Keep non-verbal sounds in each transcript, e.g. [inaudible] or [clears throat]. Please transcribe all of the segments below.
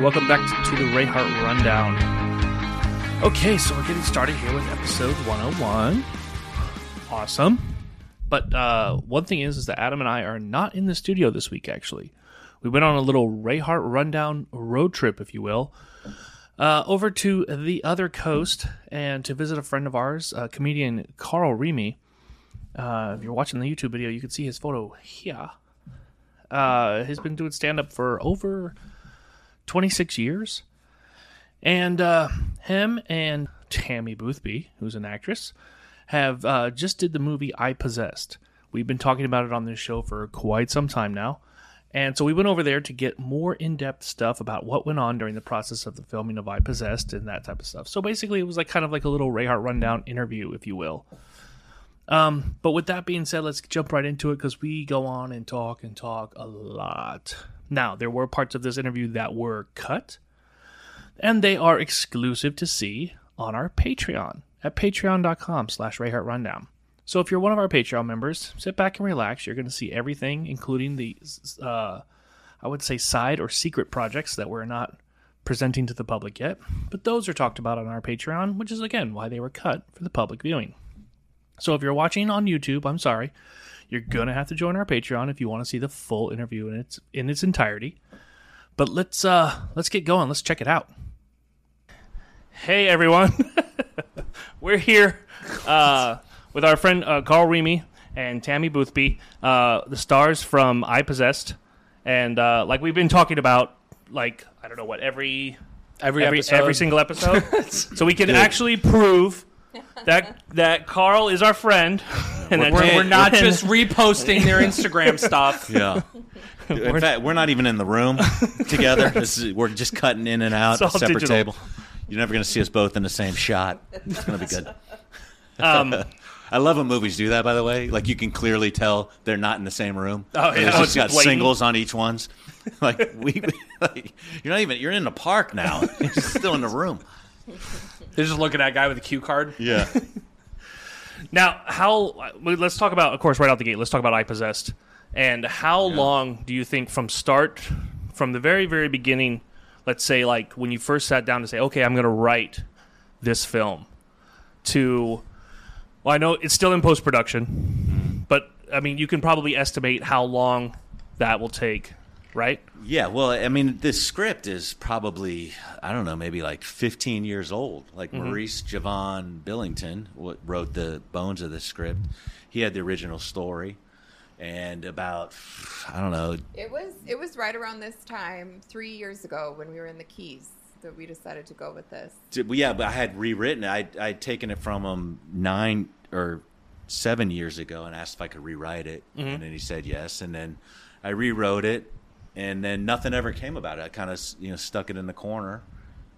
Welcome back to, to the Rayhart Rundown. Okay, so we're getting started here with episode 101. Awesome. But uh, one thing is, is that Adam and I are not in the studio this week, actually. We went on a little Rayhart Rundown road trip, if you will, uh, over to the other coast and to visit a friend of ours, uh, comedian Carl Rimi. Uh, if you're watching the YouTube video, you can see his photo here. Uh, he's been doing stand up for over 26 years. And uh, him and Tami Boothby, who's an actress, have uh, just did the movie iPossessed. We've been talking about it on this show for quite some time now. And so we went over there to get more in depth stuff about what went on during the process of the filming of iPossessed and that type of stuff. So basically, it was like kind of like a little Rayhart rundown interview, if you will. Um, but with that being said, let's jump right into it because we go on and talk and talk a lot. Now, there were parts of this interview that were cut, and they are exclusive to see on our Patreon at patreon.com slash Rundown. So if you're one of our Patreon members, sit back and relax. You're going to see everything, including the, uh, I would say, side or secret projects that we're not presenting to the public yet. But those are talked about on our Patreon, which is, again, why they were cut for the public viewing. So if you're watching on YouTube, I'm sorry, you're gonna have to join our Patreon if you want to see the full interview in its in its entirety. But let's uh let's get going. Let's check it out. Hey everyone, [laughs] we're here uh, with our friend uh, Carl Rimi and Tami Boothby, uh, the stars from iPossessed, and uh, like we've been talking about, like I don't know what every Every, every every single episode, [laughs] so we can actually prove [laughs] that that Carl is our friend, [laughs] and that we're, we're not and- just reposting their Instagram [laughs] stuff. Yeah. In fact, we're not even in the room together. This is, we're just cutting in and out, It's all separate digital. table. You're never going to see us both in the same shot. It's going to be good. um, I love when movies do that. By the way, like you can clearly tell they're not in the same room. Oh, yeah. it's Oh, just got it's blatant. singles on each ones. Like we, like, you're not even. You're in the park now. You're still in the room. They're just looking at that guy with a cue card. Yeah. [laughs] Now, how? Let's talk about, of course, right out the gate. Let's talk about iPossessed, and how long do you think from start, from the very, very beginning? Let's say, like when you first sat down to say, "Okay, I'm going to write this film," to, well, I know it's still in post production, mm-hmm. but I mean, you can probably estimate how long that will take, right? Yeah, well, I mean, this script is probably I don't know, maybe like 15 years old. Like mm-hmm. Maurice Javon Billington wrote the bones of the script. He had the original story, and about I don't know. It was it was right around this time, three years ago, when we were in the Keys, that we decided to go with this. Yeah, but I had rewritten it. I'd, I'd taken it from him nine or seven years ago and asked if I could rewrite it, mm-hmm. and then he said yes, and then I rewrote it, and then nothing ever came about it. I kind of you know stuck it in the corner,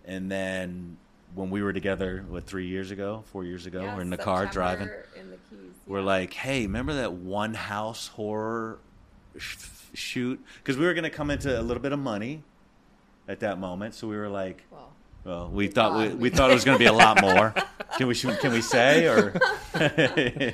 and then when we were together, what three years ago, four years ago, Yeah, we're in the car driving. in the Keys. We're like, hey, remember that one house horror sh- shoot? Because we were going to come into a little bit of money at that moment, so we were like, well, well, we thought we, we we- thought it was going to be a lot more. [laughs] Can we can we say or [laughs] can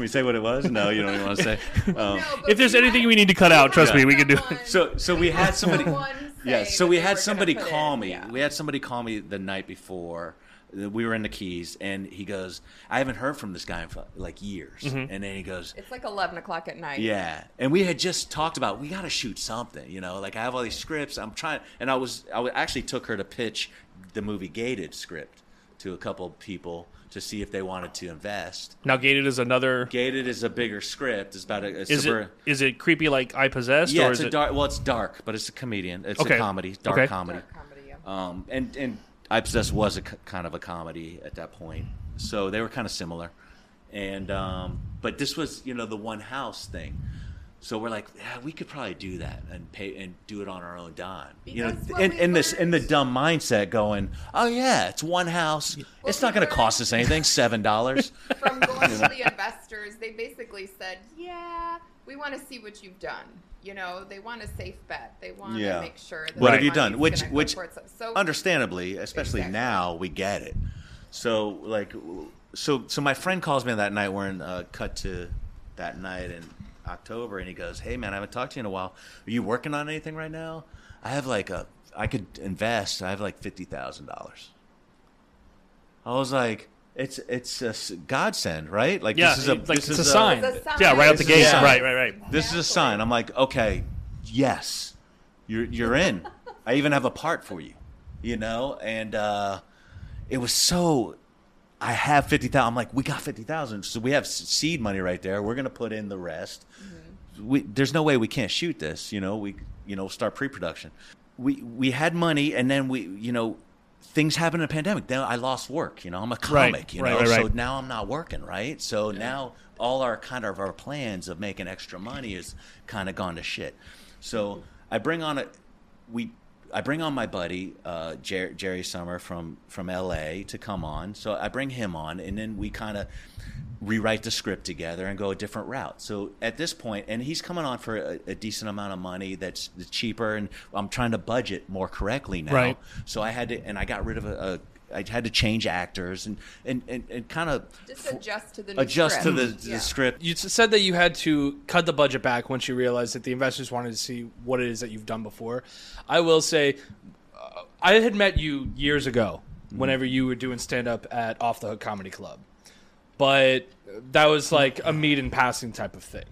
we say what it was? No, you don't even want to say. [laughs] Um, no, If there's we anything had- we need to cut out, trust me, we can do it. so so we had somebody. someone Yeah, so we had somebody call in, me. yeah. We had somebody call me the night before. We were in the Keys, and he goes, "I haven't heard from this guy in like years." Mm-hmm. And then he goes, It's like eleven o'clock at night. Yeah, and we had just talked about we got to shoot something, you know. Like I have all these scripts. I'm trying, and I was I actually took her to pitch the movie Gated script to a couple people to see if they wanted to invest. Now, Gated is another. Gated is a bigger script. It's about a, a Is suburb- it is it creepy like iPossessed, yeah, or it's is a it? dark. Well, it's dark, but it's a comedian. It's Okay. a comedy, dark Okay. comedy. Dark comedy. Yeah. Um, and and I Possess was a k- kind of a comedy at that point, so they were kind of similar. And um, but this was you know the one house thing, so we're like, yeah, we could probably do that and pay and do it on our own dime. you know, in, in this in the dumb mindset, going, oh yeah, it's one house. it's not going to cost us anything, [laughs] seven dollars. From [laughs] going to the investors, they basically said, "Yeah, we want to see what you've done." You know, they want a safe bet. They want to Yeah. make sure that What have you done? Which which so understandably, especially Exactly. now, we get it. So like, so so my friend calls me that night. We're in uh, cut to that night in October, and he goes, "Hey man, I haven't talked to you in a while. Are you working on anything right now?" I have like a, I could invest. I have like fifty thousand dollars. I was like, it's it's a godsend, right? Like Yeah, this is a like, this it's is a sign. It's a sign. Yeah, right out the gate. a sign. Right, right, right. This is a sign. I'm like, okay, yes, you're you're in. I even have a part for you, you know. And uh, it was so. I have fifty thousand. I'm like, we got fifty thousand, so we have seed money right there. We're gonna put in the rest. Mm-hmm. We, there's no way we can't shoot this. You know, we you know start pre-production. We we had money, and then we you know things happened in a pandemic. Then I lost work. You know, I'm a Right, comic. You know, right, so right. now I'm not working. Right. So now all our kind of our plans of making extra money is kind of gone to shit. So mm-hmm. I bring on a we. I bring on my buddy uh, Jer- Jerry Summer from from L.A. to come on. So I bring him on, and then we kind of rewrite the script together and go a different route. So at this point, and he's coming on for a, a decent amount of money that's cheaper, and I'm trying to budget more correctly now. Right. So I had to, and I got rid of a. a I had to change actors and and, and, and kind of Just adjust to the new adjust to script. the, Yeah. the script. You said that you had to cut the budget back once you realized that the investors wanted to see what it is that you've done before. I will say, uh, I had met you years ago whenever you were doing stand up at Off the Hook Comedy Club, but that was like a meet and passing type of thing.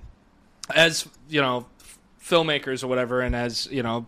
As you know, f- filmmakers or whatever, and as you know,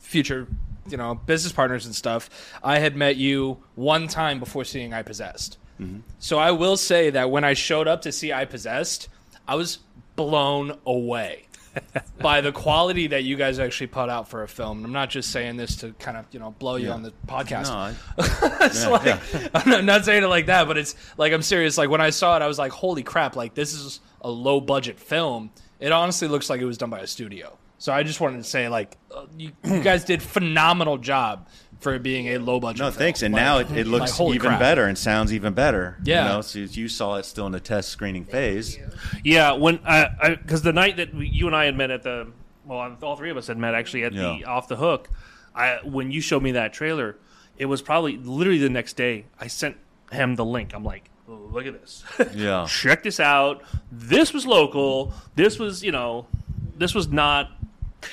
future you know business partners and stuff, I had met you one time before seeing iPossessed. Mm-hmm. So I will say that when I showed up to see iPossessed, I was blown away [laughs] by the quality that you guys actually put out for a film. And I'm not just saying this to kind of you know blow you Yeah. on the podcast. No, I- [laughs] it's Yeah, like yeah. [laughs] I'm not saying it like that, but it's like I'm serious. Like when I saw it, I was like, "Holy crap! Like this is a low budget film." It honestly looks like it was done by a studio. So I just wanted to say, like, uh, you, you guys did phenomenal job for being a low budget. No, film. thanks. And Like- now it, it looks holy even crap. better and sounds even better. Yeah. You know, so you saw it still in the test screening phase. Yeah, when I because the night that we, you and I had met at the well, all three of us had met actually at the off the hook. I when you showed me that trailer, it was probably literally the next day. I sent him the link. I'm like, look at this. [laughs] Yeah. check this out. This was local. This was you know, this was not.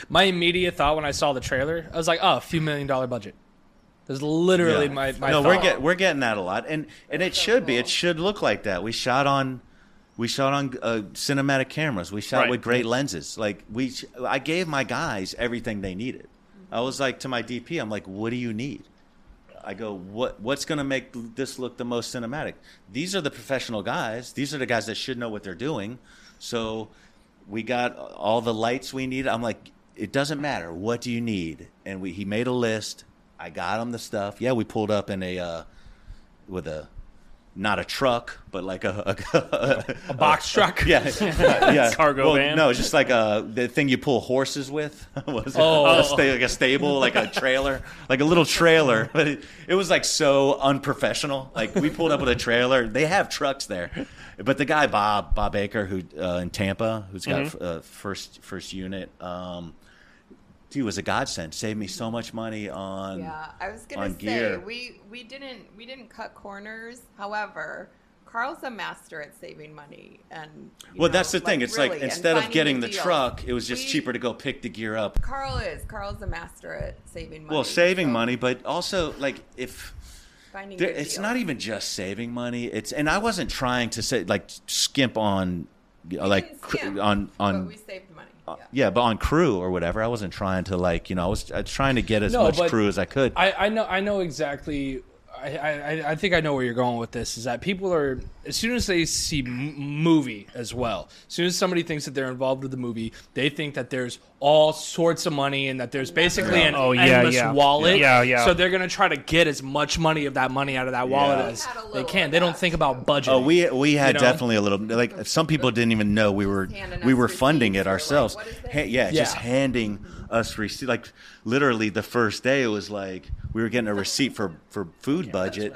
My immediate thought when I saw the trailer, I was like, "Oh, a few million dollar budget." That's literally Yeah. my my no, thought. we're get, we're getting that a lot, and and it so should be. It should look like that. We shot on, we shot on uh, cinematic cameras. We shot Right. with great lenses. Like we, sh- I gave my guys everything they needed. I was like to my DP, I'm like, what do you need? I go, what what's going to make this look the most cinematic? These are the professional guys. These are the guys that should know what they're doing. So we got all the lights we need. I'm like, it doesn't matter. What do you need? And we he made a list. I got him the stuff. Yeah, we pulled up in a uh, with a not a truck, but like a [laughs] a, a box truck. Yeah, [laughs] [laughs] yeah. Cargo well, van? No, just like a the thing you pull horses with. was it? Oh. A sta- like a stable, like a trailer, like a little trailer. But it, it was like so unprofessional. Like we pulled up with a trailer. They have trucks there, but the guy Bob Bob Baker, who uh, in Tampa, who's got Mm-hmm. uh, first first unit. Um, he was a godsend. Saved me so much money on. Yeah, I was gonna say gear. we we didn't we didn't cut corners. However, Carl's a master at saving money, and Well, know, that's the thing. It's really, like instead of getting the deals. truck, it was just We- cheaper to go pick the gear up. Carl is Carl's a master at saving money. Well, saving so money, but also like if there, it's deals. not even just saving money. It's and I wasn't trying to say like skimp on We like skimp, on on we saved money. uh, yeah. yeah, but on crew or whatever. I wasn't trying to like you know I was, I was trying to get as No, much crew as I could. I, I know I know exactly. I, I, I think I know where you're going with this. Is that people are as soon as they see m- movie as well, as soon as somebody thinks that they're involved with the movie, they think that there's all sorts of money and that there's basically an Oh, yeah, endless yeah. wallet. Yeah, yeah. So they're gonna try to get as much money of that money out of that wallet Yeah. as We had a they can. They don't think about budget. Oh, we we had You know? definitely a little like some people didn't even know we were we were funding it for, like, ourselves. what is this? Ha- yeah, just handing us receipt. Like literally, the first day it was like we were getting a receipt for for food [laughs] budget.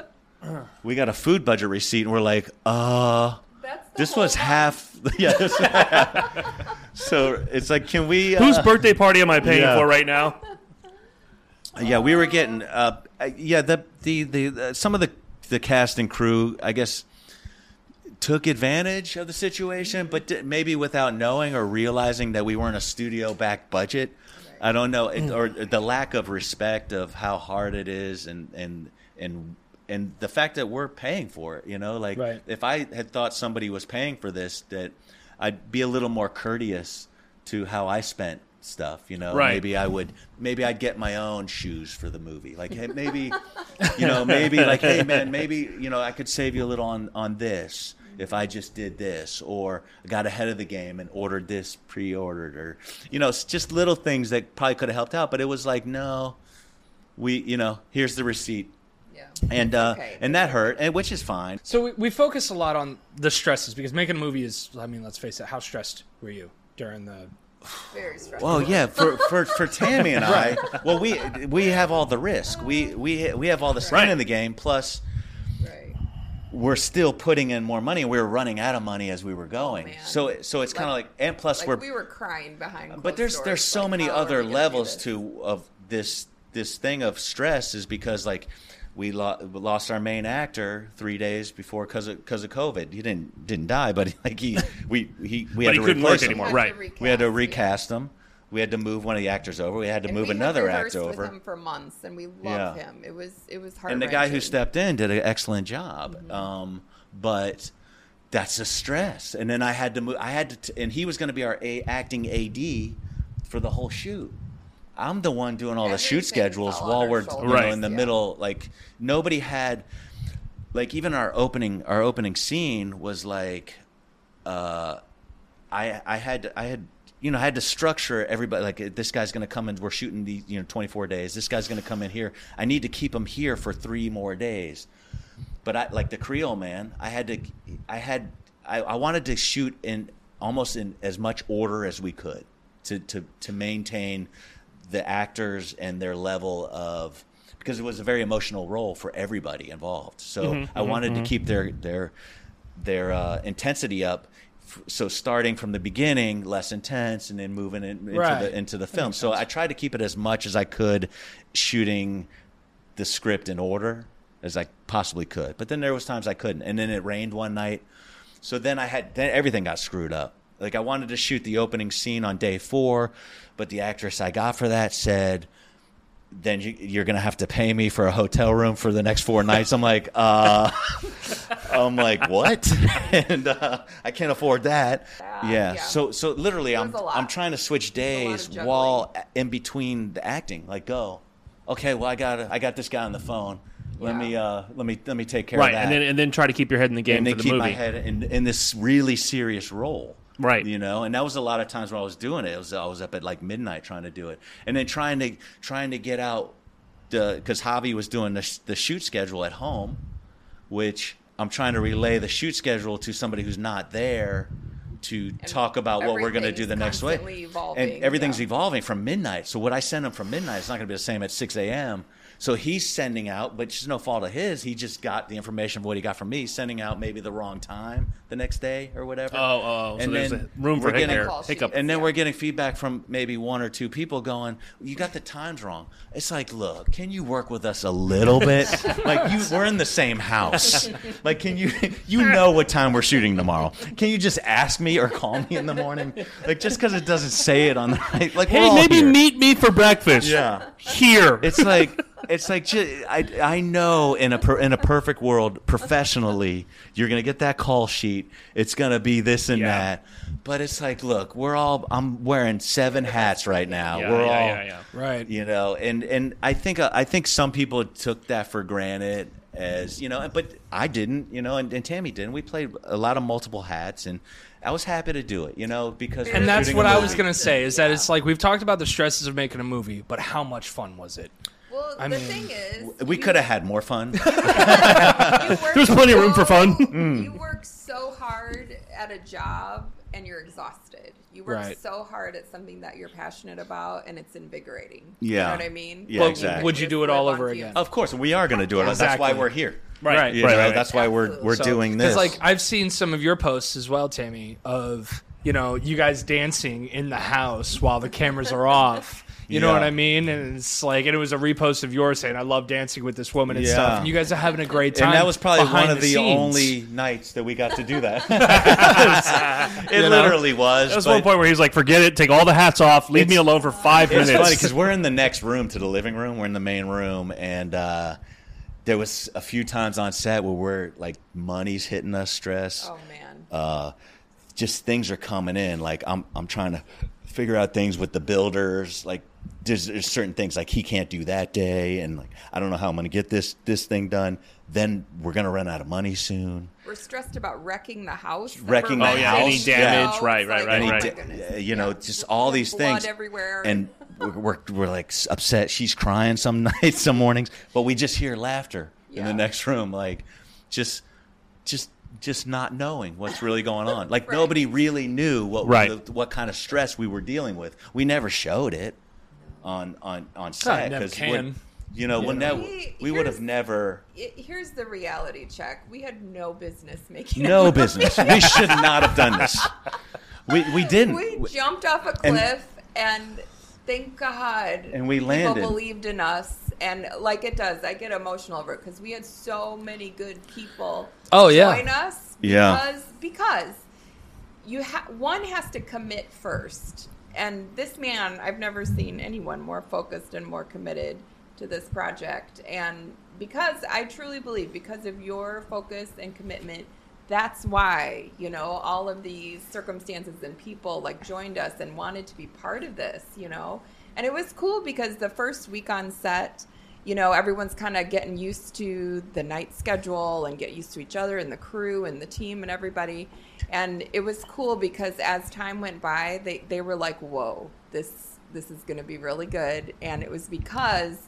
We got a food budget receipt, and we're like, uh, That's the [laughs] this was month. half. Yeah. this half. so it's like, can we? Uh, Whose birthday party am I paying yeah. for right now? Yeah, we were getting. Uh, yeah, the the the uh, some of the the cast and crew, I guess, took advantage of the situation, but di- maybe without knowing or realizing that we weren't a studio back budget. I don't know, it, or the lack of respect of how hard it is, and and and and the fact that we're paying for it. You know, like Right. if I had thought somebody was paying for this, that I'd be a little more courteous to how I spent stuff. You know, Right. maybe I would, maybe I'd get my own shoes for the movie. Like, hey, maybe, [laughs] you know, maybe like, hey, man, [laughs] maybe you know, I could save you a little on on this if I just did this, or got ahead of the game and ordered this pre-ordered, or you know, it's just little things that probably could have helped out. But it was like, no, we, you know, here's the receipt, Yeah. and uh, Okay. and that hurt, and which is fine. So we, we focus a lot on the stresses because making a movie is. I mean, let's face it. How stressed were you during the? Very stressful. Well, yeah, for, for, for Tami and [laughs] I, well, we we have all the risk. We we we have all the skin Right. in the game. Plus, Right. we're still putting in more money. We were running out of money as we were going. man. so so it's kind of like, and plus Like we're we were crying behind. but closed there's doors, there's so like, many other we gonna do levels to of this this thing of stress is because like we lo- lost our main actor three days before because of because of COVID. He didn't didn't die, but [laughs] like he we he we But had he to couldn't replace work him. anymore. Had to Right. We had to recast, yeah. him. We had to move one of the actors over. We had to And move we had another rehearsed actor with over. him for months, and we loved Yeah. him. It was it was hard. and the guy who stepped in did an excellent job. Um, but that's a stress. And then I had to move. I had to, t- and he was going to be our a- acting AD for the whole shoot. I'm the one doing all the shoot schedules while we're you shoulders. know, in the Yeah. middle. Like nobody had, like even our opening our opening scene was like, uh, I I had I had you know I had to structure everybody like this guy's going to come in we're shooting the you know 24 days this guy's going to come in here I need to keep him here for 3 more days but I like the Creole man I had to I had I, I wanted to shoot in almost in as much order as we could to to to maintain the actors and their level of because it was a very emotional role for everybody involved so I wanted to keep their their their uh, intensity up. So starting from the beginning, less intense, and then moving in, into Right. the into the film. So I tried to keep it as much as I could, shooting the script in order as I possibly could. But then there was times I couldn't, and then it rained one night. So then I had then everything got screwed up. Like I wanted to shoot the opening scene on day four, but the actress I got for that said, "Then you, you're going to have to pay me for a hotel room for the next four nights." I'm like, uh, [laughs] I'm like, what? [laughs] and uh, I can't afford that. Yeah, yeah. yeah. So so literally, I'm was a lot. I'm trying to switch a lot of days while in between the acting. Like, go, okay. Well, I got I got this guy on the phone. Let Yeah. me uh let me let me take care Right, of that Right, and then and then try to keep your head in the game and for then the keep movie. my head in, in this really serious role. Right. You know, and that was a lot of times when I was doing it. it was, I was up at like midnight trying to do it, and then trying to trying to get out the because Javi was doing the the shoot schedule at home, which I'm trying to relay the shoot schedule to somebody who's not there to talk about what we're going to do the next way. evolving, and everything's yeah. evolving from midnight. So what I send him from midnight is not going to be the same at 6 a.m. So he's sending out, but it's no fault of his. He just got the information of what he got from me, sending out maybe the wrong time the next day or whatever. Oh, oh, oh, so And there's then a room for we're getting- hiccup. Hiccup. and then Yeah. we're getting feedback from maybe one or two people going, "You got the times wrong." It's like, look, can you work with us a little bit? [laughs] like you, we're in the same house. [laughs] Like, can you, you know what time we're shooting tomorrow? Can you just ask me or call me in the morning? Like, just because it doesn't say it on the [laughs] right, like, Hey, maybe here. meet me for breakfast. Yeah. Here. It's like it's like I I know in a per, in a perfect world professionally you're gonna get that call sheet. It's gonna be this and Yeah. that. But it's like, look, we're all I'm wearing seven hats right now. yeah, we're yeah, all yeah, yeah. Right. you know, and and I think uh, I think some people took that for granted as you know, but I didn't, you know, and, and Tami didn't. We played a lot of multiple hats, and I was happy to do it, you know, because And that's what I was gonna say is that Yeah. it's like we've talked about the stresses of making a movie, but how much fun was it? Well, I the mean, thing is, We could have had more fun. [laughs] you work [laughs] There's plenty of room for so- fun. Mm. You work so hard at a job and you're exhausted. You work Right. so hard at something that you're passionate about and it's invigorating. Yeah. You know what I mean? Yeah, But exactly. would you do it all over again? Of course, we are going to do it. That's why we're here. Right, Right. You right, know, right, right. That's why we're we're So- doing this. like I've seen some of your posts as well, Tami, of you know you guys dancing in the house while the cameras are [laughs] off. You know what I mean? And it's like, and it was a repost of yours saying, "I love dancing with this woman and Yeah. stuff." And you guys are having a great time. And that was probably one of the, scenes. only nights that we got to do that. [laughs] [laughs] it You know? literally was. There was one point where he was like, "Forget it, take all the hats off, leave me alone for five It's minutes." funny because we're in the [laughs] next room to the living room. We're in the main room, and uh, there was a few times on set where we're like money's hitting us, stress. Oh man. uh, just things are coming in. Like I'm, I'm trying to figure out things with the builders. Like there's, there's certain things like he can't do that day, and like I don't know how I'm going to get this this thing done. Then we're going to run out of money soon. We're stressed about wrecking the house. Wrecking the Oh, yeah, renting, any house, damage, you know? right, right, like, right, oh right. Da- oh you know, Yeah. just all these Blood things everywhere. and we're, we're, we're like upset. She's crying some [laughs] nights, some mornings, but we just hear laughter in the next room, like just, just, just not knowing what's really going on. [laughs] Like Right. nobody really knew what Right. the, what kind of stress we were dealing with. We never showed it on on on set never because can. you know when that We- we would have never. It- here's the reality check. We had no business making No movie. [laughs] business. We should not have done this. We we didn't. We We- jumped off a and- cliff and, thank God And we landed. People believed in us, and like it does, I get emotional over it because we had so many good people. Oh, yeah. join us. Yeah. because because you ha- one has to commit first, and this man, I've never seen anyone more focused and more committed to this project, and because I truly believe because of your focus and commitment. That's why, you know, all of these circumstances and people like joined us and wanted to be part of this, you know. And it was cool because the first week on set, you know, everyone's kind of getting used to the night schedule and get used to each other and the crew and the team and everybody. And it was cool because as time went by, they, they were like, whoa, this, this is going to be really good. And it was because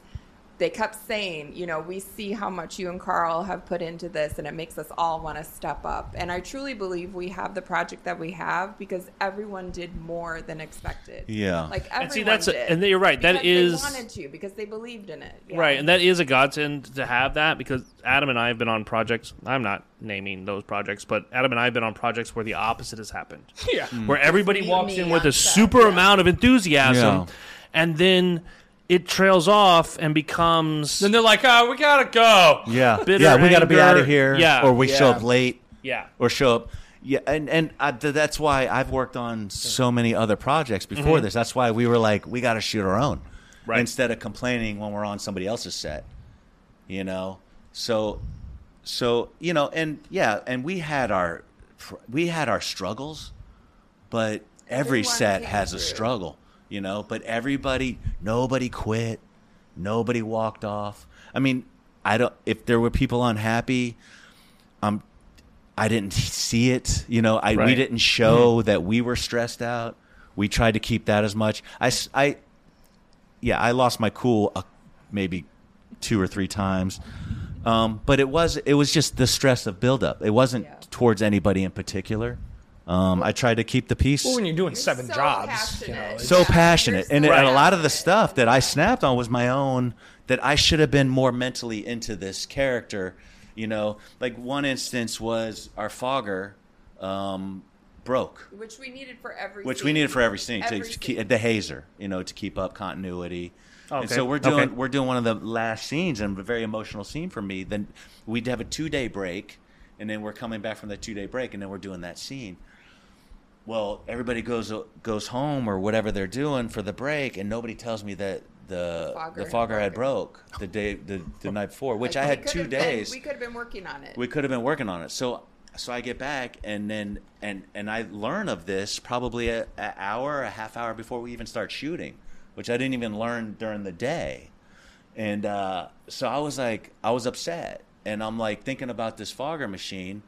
they kept saying, you know, we see how much you and Carl have put into this, and it makes us all want to step up. And I truly believe we have the project that we have because everyone did more than expected. Yeah. like everyone And see, that's a- did. and you're right, That is they wanted to because they believed in it. Yeah. Right, and that is a godsend to have that because Adam and I have been on projects. I'm not naming those projects, but Adam and I have been on projects where the opposite has happened. Yeah. Where everybody walks in with a super yeah. amount of enthusiasm, Yeah. and then it trails off and becomes Then they're like, "Oh, we gotta go." Yeah, bitter yeah, we got to be anger. out of here. Yeah. or we show Yeah. up late, yeah. or show up. Yeah, and and uh, th- that's why I've worked on so many other projects before this. That's why we were like, we got to shoot our own, Right. instead of complaining when we're on somebody else's set. You know, so so you know, and yeah, and we had our we had our struggles, but every Everyone set came has a through. struggle. You know, but everybody, nobody quit. Nobody walked off. I mean, I don't. If there were people unhappy, um, I didn't [laughs] see it. You know, I we didn't show that we were stressed out. We tried to keep that as much. I, I, yeah, I lost my cool uh, maybe two or three times, um, but it was it was just the stress of buildup. It wasn't Yeah. towards anybody in particular. Um, I tried to keep the peace Well, when you're doing You're seven so jobs, passionate. you know, so Yeah, passionate, you're and, so and a lot of the stuff that I snapped on was my own. That I should have been more mentally into this character. You know, like one instance was our fogger um, broke, which we needed for every. which scene. we needed for every scene Every to scene. keep the hazer. You know, to keep up continuity. And Okay. so we're doing Okay. we're doing one of the last scenes and a very emotional scene for me. Then we'd have a two day break, and then we're coming back from that two day break, and then we're doing that scene well, everybody goes goes home or whatever they're doing for the break, and nobody tells me that the fogger the had fogger had broke the day the, the night before, which Like, I had two been- days. we could have been working on it. we could have been working on it. So so I get back, and then and and I learn of this probably a, a hour, a half hour before we even start shooting, which I didn't even learn during the day, and uh, so I was like, I was upset, and I'm like thinking about this fogger machine,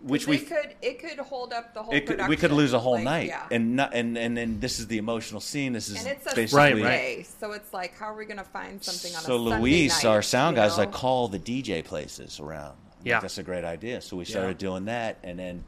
which we it could it could hold up the whole. it could, we could lose a whole Like, night, yeah. and not, and and then this is the emotional scene. This is And it's a basically Right, Sunday, so it's like, how are we going to find something on so a Sunday Luis, night, our sound you guy's know? like, call the DJ places around. I'm like, Yeah. that's a great idea. So we started doing that, and then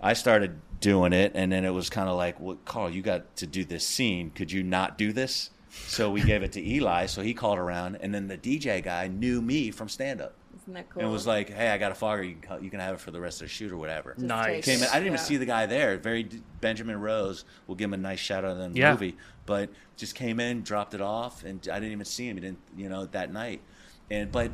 I started doing it, and then it was kind of like, well, Carl, you got to do this scene. Could you not do this? So we gave it to Eli. So he called around, and then the DJ guy knew me from stand up. Isn't that cool? and was like, "Hey, I got a fogger. You can co- you can have it for the rest of the shoot or whatever." Just Nice. Came in. I didn't even Yeah. see the guy there. Very d- Benjamin Rose. We'll give him a nice shout out in the Yeah. movie, but just came in, dropped it off, and I didn't even see him. He didn't, you know, that night. And but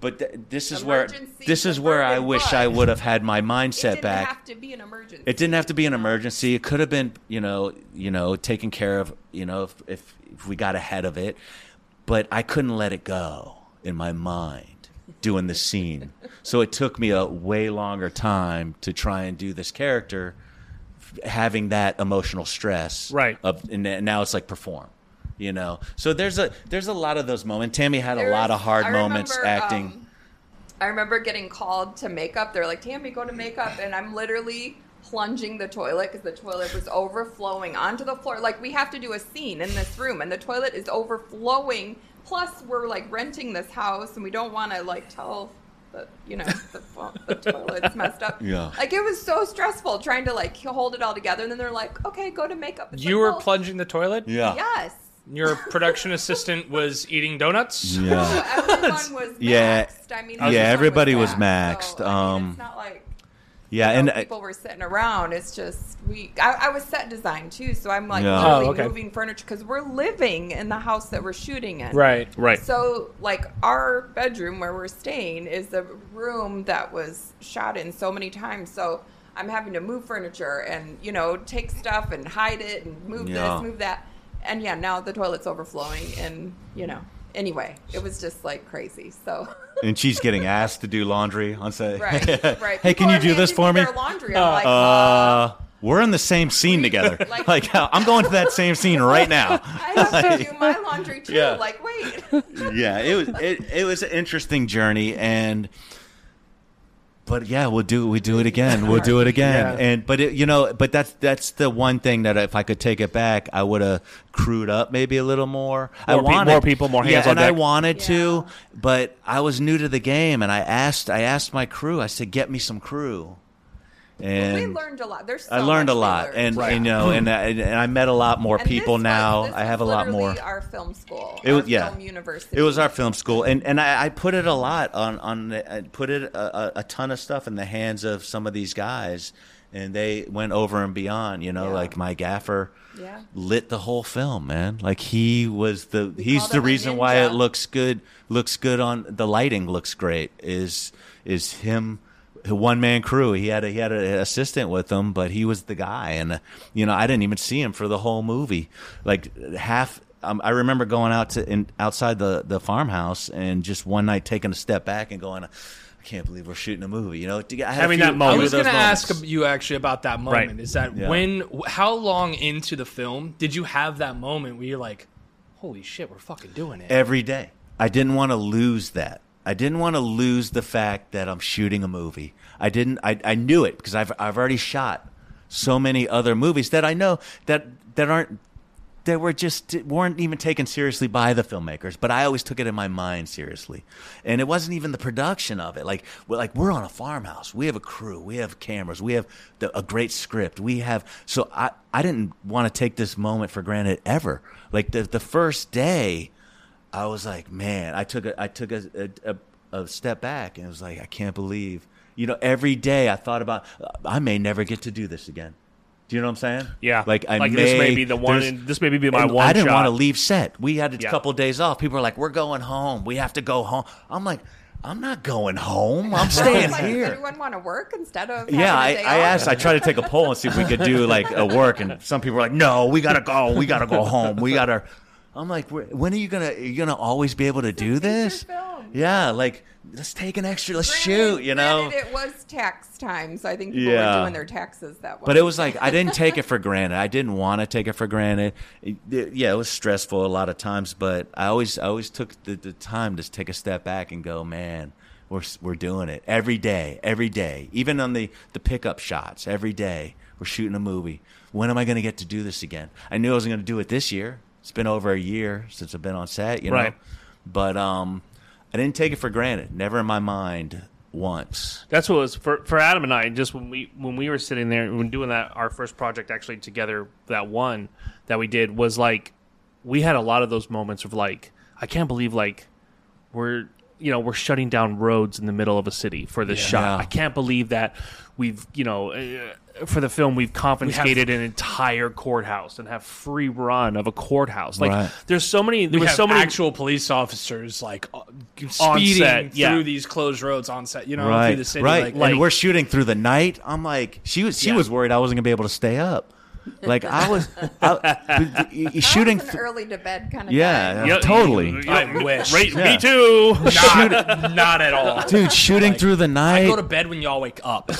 but th- this is where this is where I suburban wish I would have had my It mindset didn't back. have to be an emergency. It didn't have to be an emergency. It could have been, you know, you know, taken care of, you know, if, if if we got ahead of it. But I couldn't let it go in my mind doing the scene. So it took me a way longer time to try and do this character having that emotional stress. Right. Of and now it's like perform. You know. So there's a there's a lot of those moments. Tami had a There's- lot of hard I moments remember, acting. um, I remember getting called to makeup. They're like, "Tami, go to makeup," and I'm literally plunging the toilet because the toilet was overflowing onto the floor. Like we have to do a scene in this room, and the toilet is overflowing. Plus, we're like renting this house, and we don't want to like tell. The, you know the, the toilet's messed up. Yeah. like it was so stressful trying to like hold it all together, and then they're like, "Okay, go to makeup." It's You like, were well, plunging the toilet. yeah. Yes. Your production [laughs] assistant was eating donuts. Yeah. So everyone was [laughs] Yeah. maxed. I mean, Yeah, everybody was So, maxed. I mean, Um, it's not like Yeah, you know, and I- people were sitting around. It's just we. I, I was set design too, so I'm like Yeah. literally Oh, okay. moving furniture because we're living in the house that we're shooting in. Right. Right. So, like, our bedroom where we're staying is the room that was shot in so many times. So, I'm having to move furniture and, you know, take stuff and hide it and move Yeah. this, move that. And yeah, now the toilet's overflowing. And, you know, anyway, it was just like crazy. So, [laughs] and she's getting asked to do laundry on set. right, [laughs] right. hey, People can you do this for me? Laundry. I'm like, uh, Uh, we're in the same scene together. [laughs] Like- Like, I'm going to that same scene right now. I have to do my laundry too. Yeah. Like, wait. yeah, it was it, it was an interesting journey, and but yeah, we'll do we do it again. We'll do it [laughs] again, Yeah. and but it, you know, but that's that's the one thing that if I could take it back, I would have crewed up maybe a little more. I More pe- more people, more hands yeah, on and I deck. wanted to, but I was new to the game, and I asked I asked my crew. I said, "Get me some crew." And we learned a lot. There's so I learned much a lot, learned. and Right. you know, and, I, and I met a lot more And people this was- now. this I have a lot more. literally Our film school. It our was yeah, film university. It was our film school, and and I, I put it a lot on on the, I put it a, a, a ton of stuff in the hands of some of these guys, and they went over and beyond. You know, Yeah. like my gaffer Yeah. lit the whole film, man. Like he was the We he's the reason why it looks good. Looks good on the lighting. Looks great. Is is him. One man crew. He had a he had an assistant with him, but he was the guy, and uh, you know I didn't even see him for the whole movie. Like half, um, I remember going out to in, outside the the farmhouse and just one night taking a step back and going, I can't believe we're shooting a movie. You know, I had a Having few- that moment. I was going to ask you actually about that moment. Right. Is that Yeah. when? How long into the film did you have that moment where you're like, "Holy shit, we're fucking doing it"? every day. I didn't want to lose that. I didn't want to lose the fact that I'm shooting a movie. I didn't. I, I knew it because I've I've already shot so many other movies that I know that that aren't that were just weren't even taken seriously by the filmmakers. But I always took it in my mind seriously, and it wasn't even the production of it. Like we're like we're on a farmhouse. We have a crew. We have cameras. We have the, a great script. We have so I I didn't want to take this moment for granted ever. Like the the first day. I was like, man, I took a, I took a, a, a, a step back and it was like, I can't believe, you know, every day I thought about, I may never get to do this again. Do you know what I'm saying? Yeah. Like I Like, may, this may be the one- this may be my and one I didn't shot. want to leave set. We had a Yeah. couple of days off. People were like, we're going home. We have to go home. I'm like, I'm not going home. I'm [laughs] staying like, Does here. everyone want to work instead of Yeah, I, day I off? asked. I tried to take a poll and see if we could do like a work, and some people were like, "No, we gotta go. We gotta go home. We gotta." I'm like, "When are you gonna? Are you gonna always be able to do this?" film. Yeah, like let's take an extra. Let's Granted- shoot. You know. it was tax time, so I think people Yeah. were doing their taxes that way. But it was like I didn't take it [laughs] for granted. I didn't want to take it for granted. It- it- yeah, it was stressful a lot of times, but I always I always took the, the time to take a step back and go, man, we're we're doing it every day, every day. Even on the the pickup shots, every day we're shooting a movie. When am I going to get to do this again? I knew I wasn't going to do it this year. It's been over a year since I've been on set, you know. Right. But um, I didn't take it for granted. Never in my mind once. That's what was for for Adam and I. Just when we when we were sitting there when doing that our first project actually together, that one that we did was like we had a lot of those moments of like I can't believe like we're you know we're shutting down roads in the middle of a city for this shot. I can't believe that we've you know uh, for the film we've confiscated an entire courthouse and have free run of a courthouse. Like Right. there's so many there We was have so many actual police officers like uh, speeding set, yeah. through these closed roads on set. You know, right, through the city. right. Like, like- we're shooting through the night. I'm like, she was she Yeah. was worried I wasn't gonna be able to stay up. Like I was I, [laughs] you- you shooting. I was an th- early to bed kind of Yeah, guy. yeah. Totally. you- I wish. Right, Yeah. Me too. not, not at all. Dude, shooting Like, through the night. I night. go to bed when y'all wake up. The,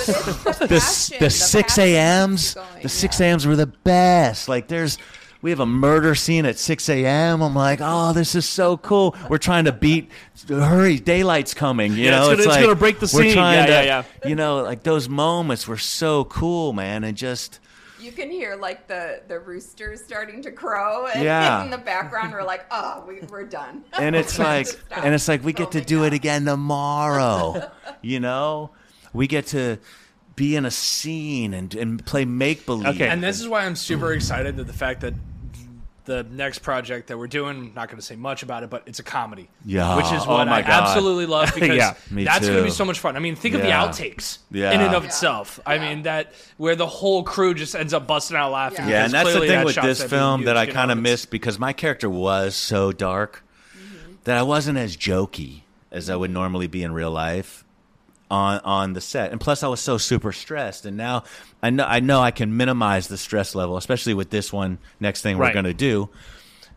the the six a.m.s, the six yeah. a.m.s were the best. Like there's, we have a murder scene at six a.m. I'm like, oh, this is so cool. We're trying to beat, hurry, daylight's coming. You Yeah, know, it's gonna- it's like, gonna break the we're scene. trying Yeah, to- yeah, You know, like those moments were so cool, man, and just. You can hear like the the roosters starting to crow, and Yeah. [laughs] in the background we're like, oh, we, we're done. and it's [laughs] like and it's like we get to do now. it again tomorrow [laughs] you know we get to be in a scene and, and play make believe Okay. and this is why I'm super excited that the fact that the next project that we're doing, not going to say much about it, but it's a comedy. Yeah. Which is Oh what my I God. absolutely love [laughs] because Yeah, that's going to be so much fun. I mean, think of the outtakes Yeah. in and of Yeah. itself. I mean, that where the whole crew just ends up busting out laughing. Yeah. yeah and that's the thing that with this film that i kind of missed because my character was so dark mm-hmm. that i wasn't as jokey as i would normally be in real life on on the set and plus i was so super stressed and now i know i know i can minimize the stress level especially with this one next thing we're Right. going to do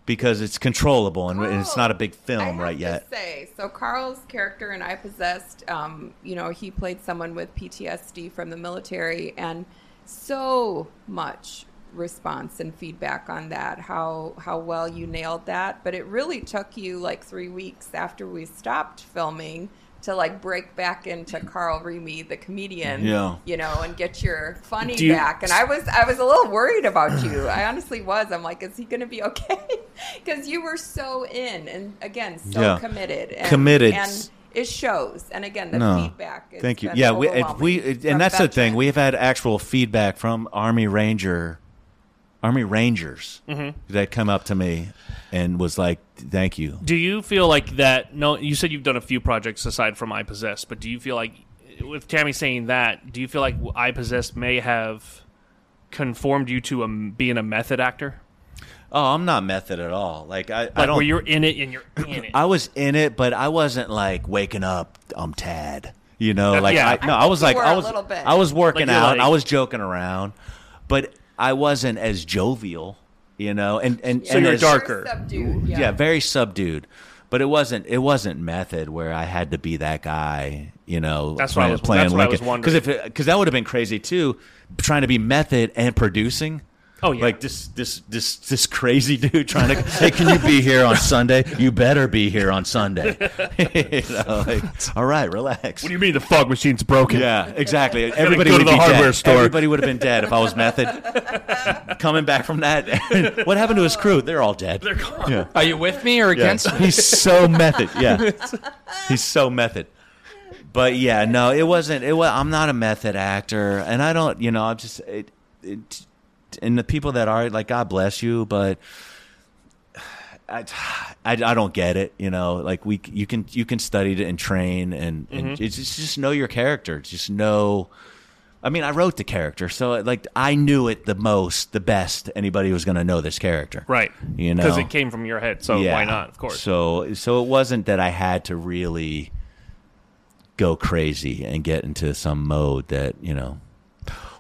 because it's controllable and, and it's not a big I film have right to yet Say so. Carl's character and I possessed. Um, you know, he played someone with PTSD from the military, and so much response and feedback on that. How how well you nailed that, but it really took you like three weeks after we stopped filming to like break back into Carl Rimi, the comedian. Yeah. You know, and get your funny you- back. And I was I was a little worried about you. [clears throat] I honestly was. I'm like, is he going to be okay? [laughs] Because you were so in, and again, so Yeah. committed, and, Committed. and it shows. And again, the No. feedback. Is Thank you. Yeah, we, we and that's the thing. We've had actual feedback from Army Ranger, Army Rangers mm-hmm. that come up to me and was like, "Thank you." Do you feel like that? No, you said you've done a few projects aside from I Possess, but do you feel like, with Tami saying that, do you feel like I Possess may have conformed you to a, being a method actor? Oh, I'm not method at all. Like I, I don't. where you're in it and you're in it. I was in it, but I wasn't like waking up. I'm Tad. You know, like Yeah. I, no, I was like were I a was little bit. I was working Like out. like- I was joking around, but I wasn't as jovial. You know, and and So and you're as- darker. Subdued. Yeah. yeah. very subdued. But it wasn't it wasn't method where I had to be that guy, you know. That's what I was- that's what I was. Because if because that would have been crazy too, trying to be method and producing. Oh, yeah. like this this this this crazy dude trying to. hey, can you be here on Sunday? You better be here on Sunday. [laughs] [laughs] you know, like, all right, relax. What do you mean the fog machine's broken? Yeah, exactly. [laughs] Everybody go would to the be hardware dead. store. Everybody would have been dead if I was method. Coming back from that, what happened to his crew? They're all dead. They're gone. Yeah. Are you with me or Yeah. against me? He's so method. Yeah, he's so method. But yeah, no, it wasn't. It was. I'm not a method actor, and I don't. You know, I'm just. It, it, and the people that are like, God bless you, but I, I, I don't get it. You know, like we, you can, you can study it and train, and, and mm-hmm. it's just, just know your character. Just know. I mean, I wrote the character, so like I knew it the most, the best anybody was going to know this character, Right. You know, Because it came from your head, so why not? Of course. So so it wasn't that I had to really go crazy and get into some mode that you know.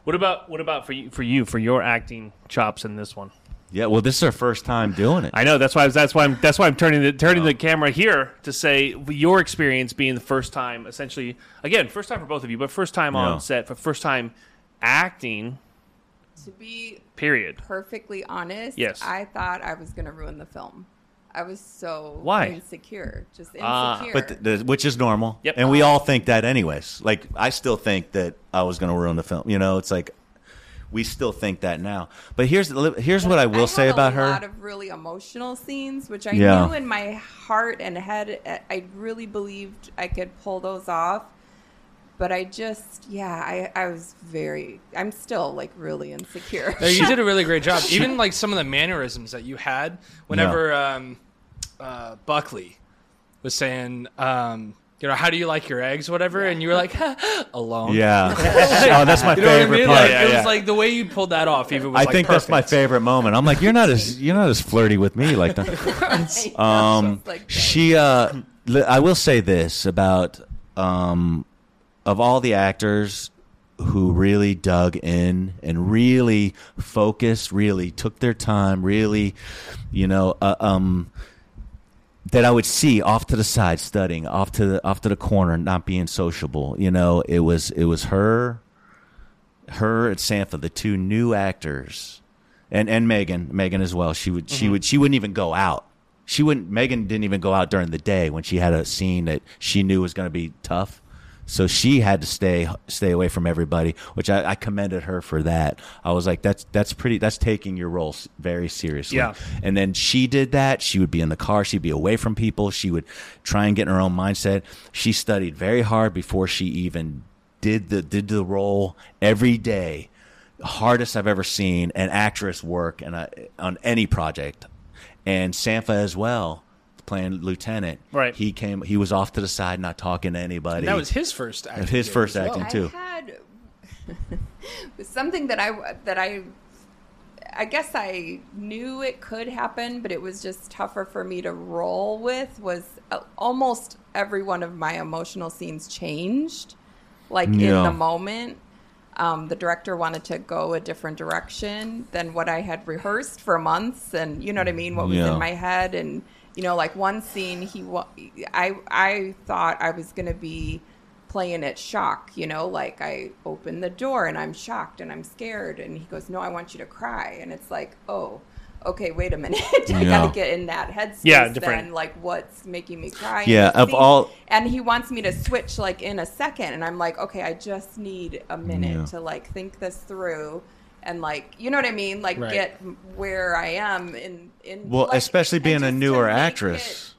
What about what about for you for you for your acting chops in this one? Yeah, well, this is our first time doing it. I know that's why I was, that's why I'm that's why I'm turning the turning the oh. camera here to say your experience being the first time, essentially again, first time for both of you, but first time Yeah. on set, for first time acting. To be Period. perfectly honest, Yes. I thought I was going to ruin the film. I was so Why? insecure, just insecure. Ah, but th- the, which is normal, Yep. and we all think that anyways. Like I still think that I was going to ruin the film. You know, it's like we still think that now. But here's here's what I will I say had about a her. lot of really emotional scenes, which I Yeah. knew in my heart and head, uh, I really believed I could pull those off. But I just, yeah, I, I was very, I'm still like really insecure. You did a really great job. [laughs] Even like some of the mannerisms that you had whenever um, uh, Buckley was saying, um, you know, how do you like your eggs, whatever, and you were like, [laughs] alone. Yeah. [laughs] oh, that's my You know what I favorite mean? part. Like, Yeah, it yeah. was like the way you pulled that off. Even was I like, think that's my favorite moment. I'm like, you're not as you're not as flirty with me like [laughs] that. Um, Just like that. she, uh, I will say this about, um, of all the actors who really dug in and really focused, really took their time, really, you know, uh, um, that I would see off to the side studying, off to the off to the corner, not being sociable. You know, it was it was her, her and Santha, the two new actors, and and Megan, Megan as well. She would she mm-hmm. would she wouldn't even go out. She wouldn't. Megan didn't even go out during the day when she had a scene that she knew was going to be tough. So she had to stay stay away from everybody, which I, I commended her for that. I was like, that's that's pretty. That's taking your role very seriously. Yeah. And then she did that. She would be in the car. She'd be away from people. She would try and get in her own mindset. She studied very hard before she even did the did the role every day. Hardest I've ever seen an actress work in a, on any project, and Sampha as well, playing lieutenant. Right. He came. He was off to the side, not talking to anybody. And that was his first. Acting His first as well. acting. I too. had [laughs] something that I that I I guess I knew it could happen, but it was just tougher for me to roll with. Was uh, almost every one of my emotional scenes changed, like in the moment. Um, the director wanted to go a different direction than what I had rehearsed for months, and you know what I mean. What was Yeah. in my head, and you know, like one scene, he, wa- I, I thought I was gonna be playing it shock, you know, like I open the door and I'm shocked and I'm scared, and he goes, "No, I want you to cry," and it's like, oh. Okay, wait a [laughs] minute. I Yeah. gotta get in that headspace. Yeah, different. Then, like, what's making me cry? Yeah, this of scene? all- and he wants me to switch like in a second and i'm like okay i just need a minute Yeah. to like think this through and like you know what i mean like Right. get where i am in in well, like, especially being a newer make actress.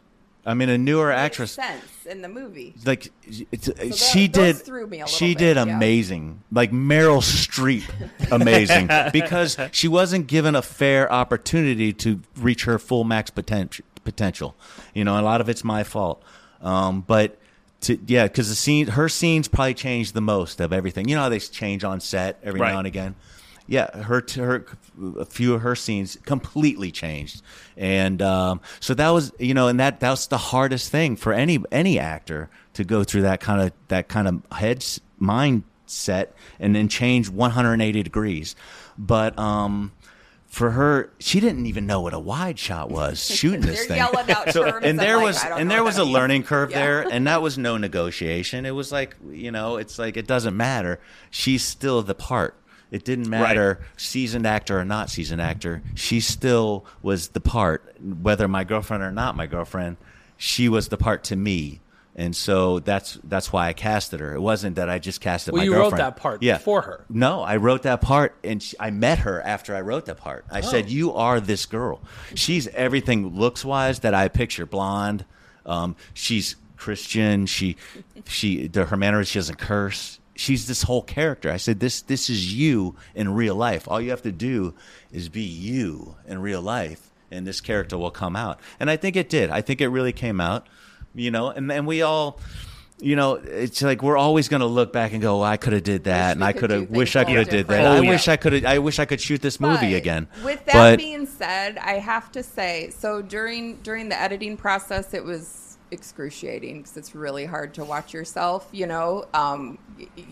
I mean, a newer actress. sense in the movie like it's, that- she did threw me a she bit, did yeah. amazing like meryl streep [laughs] amazing because [laughs] she wasn't given a fair opportunity to reach her full max potential potential you know a lot of it's my fault um, but to, yeah because the scene her scenes probably changed the most of everything you know how they change on set every Right. now and again yeah, her her a few of her scenes completely changed, and um, so that was you know, and that that's the hardest thing for any any actor to go through that kind of that kind of head mindset and then change 180 degrees. But um, for her, she didn't even know what a wide shot was [laughs] shooting this thing. [laughs] So- and there like, was and there was a means. learning curve Yeah. there, and that was no negotiation. It was like you know, it's like it doesn't matter. She's still the part. It didn't matter seasoned actor or not seasoned actor. She still was the part, whether my girlfriend or not my girlfriend. She was the part to me, and so that's that's why I casted her. It wasn't that I just casted Well, my you wrote that part yeah. for her. No, I wrote that part, and she, I met her after I wrote that part. I Oh. said, "You are this girl. She's everything looks wise that I picture. Blonde. Um, she's Christian. She, she, her mannerisms. She doesn't curse. She's this whole character." I said, "This, this is you in real life. All you have to do is be you in real life, and this character will come out." And I think it did. I think it really came out. You know, and and we all you know, it's like we're always going to look back and go, well, "I could have did that, and I could have wish I could have did that. I wish I could have. I wish I could shoot this movie But again." With that but being said, I have to say, so during during the editing process, it was excruciating because it's really hard to watch yourself. You know, um,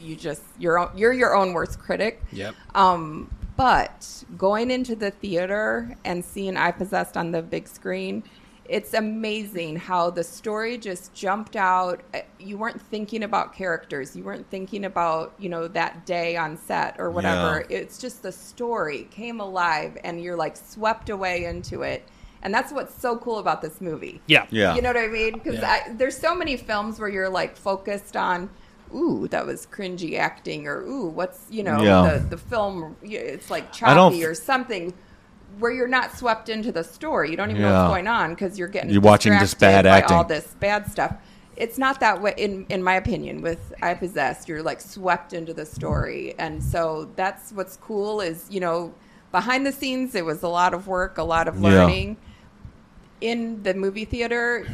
you just you're you're your own worst critic. Yep. Um, but going into the theater and seeing iPossessed on the big screen, it's amazing how the story just jumped out. Uh, You weren't thinking about characters. You weren't thinking about, you know, that day on set or whatever. It's just the story came alive and you're like swept away into it. And that's what's so cool about this movie. Yeah. yeah, You know what I mean? Because Yeah. there's so many films where you're like focused on, ooh, that was cringy acting, or ooh, what's you know Yeah. the the film? It's like I choppy or something. Where you're not swept into the story, you don't even know what's going on because you're getting You're watching this bad acting, all this bad stuff. It's not that way, in in my opinion. With iPossessed, you're like swept into the story, and so that's what's cool. Is you know behind the scenes, it was a lot of work, a lot of learning. Yeah. In the movie theater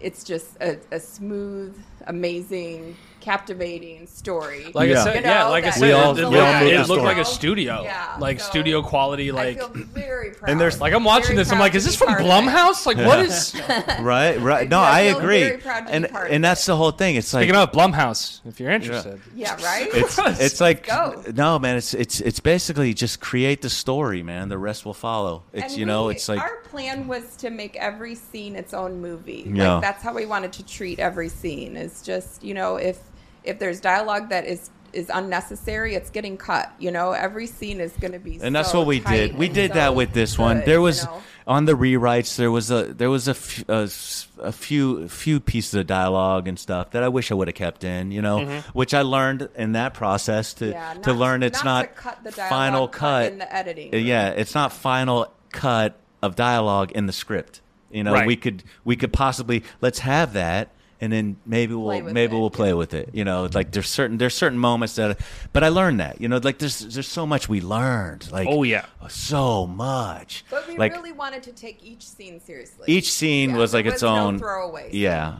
it's just a, a smooth, amazing, captivating story. Like Yeah. I said, You know, yeah, like I said, We it, all- it we looked, all moved it looked like a studio, Yeah, like so studio quality. Like, I feel very proud. there's- like I'm watching this. I'm like, is this from part of it. Blumhouse? Like, what is? [laughs] right, right. No, Yeah, I I feel agree, very proud to be and of and it. that's the whole thing. It's like Picking up Blumhouse, if you're interested. Yeah, right. it's [laughs] it's like go. no man. It's it's it's basically just create the story, man. The rest will follow. It's And you know, we- it's like our plan was to make every scene its own movie. Yeah. Like that's how we wanted to treat every scene. Is just you know if if there's dialogue that is is unnecessary, it's getting cut. You know, every scene is going to be. and that's so what we did. We did so that with this one. good, There you was know? on the rewrites. There was a there was a, f- a s- a few few pieces of dialogue and stuff that I wish I would have kept in. You know, mm-hmm. which I learned in that process to Yeah, to learn it's not not, to cut the dialogue final cut cut in the editing. Yeah, it's not final cut of dialogue in the script. You know, Right. we could we could possibly let's have that. And then maybe we'll Play with maybe it, we'll play yeah. with it. You know, like there's certain there's certain moments that, but I learned that. You know, like there's there's so much we learned. Like Oh, yeah. so much. But we like really wanted to take each scene seriously. each scene Yeah, was there like its was no own throwaway. Yeah.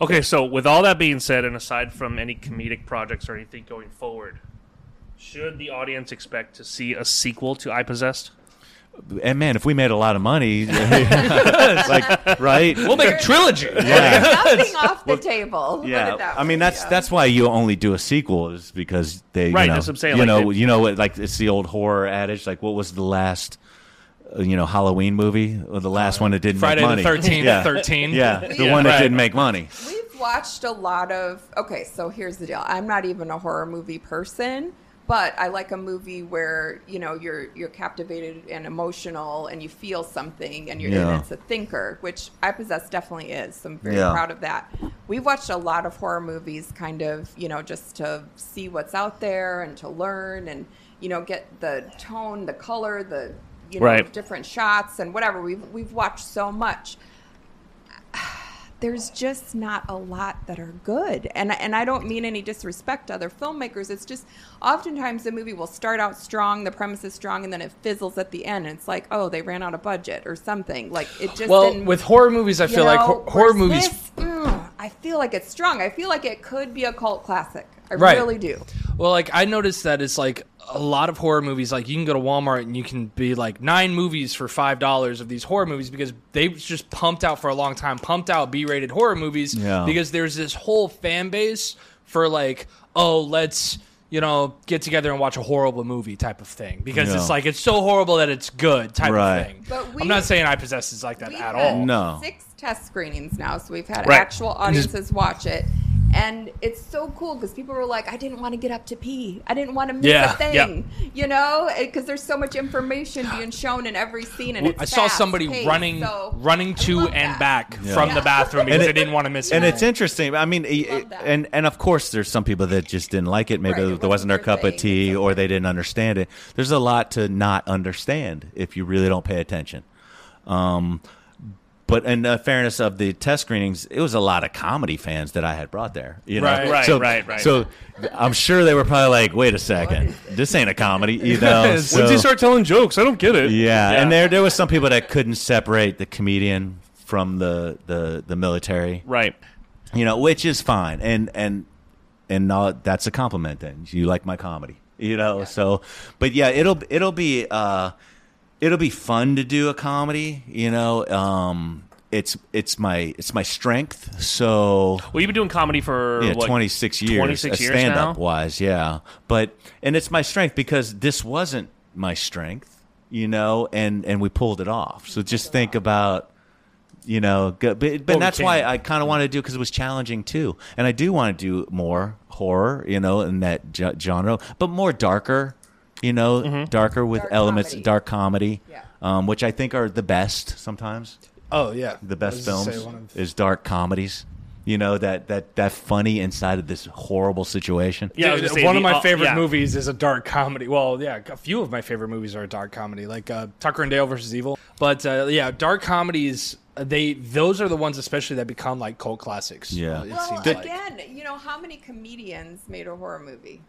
Okay, so with all that being said, and aside from any comedic projects or anything going forward, should the audience expect to see a sequel to iPossessed? And man, if we made a lot of money, [laughs] like right? We'll make a trilogy. [laughs] yeah. Nothing off the table. Yeah, I mean that's yeah. that's why you only do a sequel is because they Right, you know that's what I'm saying, you like, know they- you know like it's the old horror adage like what was the last uh, you know Halloween movie or the last one that didn't Friday make the 13th, [laughs] yeah 13. yeah the Yeah. one that Right. didn't make money We've watched a lot of. Okay, so here's the deal. I'm not even a horror movie person, but I like a movie where you know you're you're captivated and emotional, and you feel something, and you're Yeah. and it's a thinker, which I possess definitely is. So I'm very Yeah. proud of that. We've watched a lot of horror movies, kind of you know just to see what's out there and to learn and you know get the tone, the color, the you know Right. different shots and whatever. We've we've watched so much there's just not a lot that are good. And and I don't mean any disrespect to other filmmakers. It's just oftentimes the movie will start out strong, the premise is strong, and then it fizzles at the end. And it's like, oh, they ran out of budget or something. Like it just Well, with horror movies, I feel like know, hor- horror movies. this, mm, I feel like it's strong. I feel like it could be a cult classic. I Right. really do. Well, like I noticed that it's like a lot of horror movies. Like you can go to Walmart and you can be like nine movies for five dollars of these horror movies because they've just pumped out for a long time, pumped out B-rated horror movies. Yeah. Because there's this whole fan base for like, oh, let's you know get together and watch a horrible movie type of thing because Yeah. it's like it's so horrible that it's good type Right. of thing. But we- I'm not saying I possess is like that We've at had all. No. Six test screenings now, so we've had Right. actual audiences watch it. And it's so cool because people were like, I didn't want to get up to pee. I didn't want to miss Yeah, a thing. yeah. You know, because there's so much information being shown in every scene. And it's I saw somebody fast-paced, running so running to and that. back Yeah. from Yeah. the bathroom because And they didn't want to miss and it's interesting. I mean, it- and and of course, there's some people that just didn't like it. Maybe Right, it there wasn't wasn't their their cup thing. of tea, or they didn't understand it. There's a lot to not understand if you really don't pay attention. Um, but in uh, fairness of the test screenings, it was a lot of comedy fans that I had brought there. You know, Right, right, so, right, right. So I'm sure they were probably like, "Wait a second, this ain't a comedy," you know. [laughs] When's he so- start telling jokes? I don't get it. yeah, and there there was some people that couldn't separate the comedian from the the the military Right. you know, which is fine, and and and uh, that's a compliment. Then you like my comedy, you know. So, but yeah, it'll it'll be uh, it'll be fun to do a comedy, you know. Um, it's it's my it's my strength. So Well, you've been doing comedy for yeah, what, 26 years, 26 years stand up wise, yeah. But and it's my strength because this wasn't my strength, you know, and and we pulled it off. So just think about you know, but, but Well, that's why. I kind of wanted to do because it was challenging too, and I do want to do more horror, you know, in that ge- genre, but more darker, you know, Mm-hmm. darker with Dark elements, comedy. dark comedy, Yeah. um, which I think are the best sometimes oh yeah, the best was gonna say films of- is dark comedies. You know that that that funny inside of this horrible situation. Yeah, Dude, say one the- of my uh, favorite yeah. movies is a dark comedy. Well, yeah, a few of my favorite movies are a dark comedy, like uh, Tucker and Dale versus Evil. But uh, yeah, dark comedies. uh, They those are the ones especially that become like cult classics. Yeah. uh, it Well, seems like. again, you know, how many comedians made a horror movie?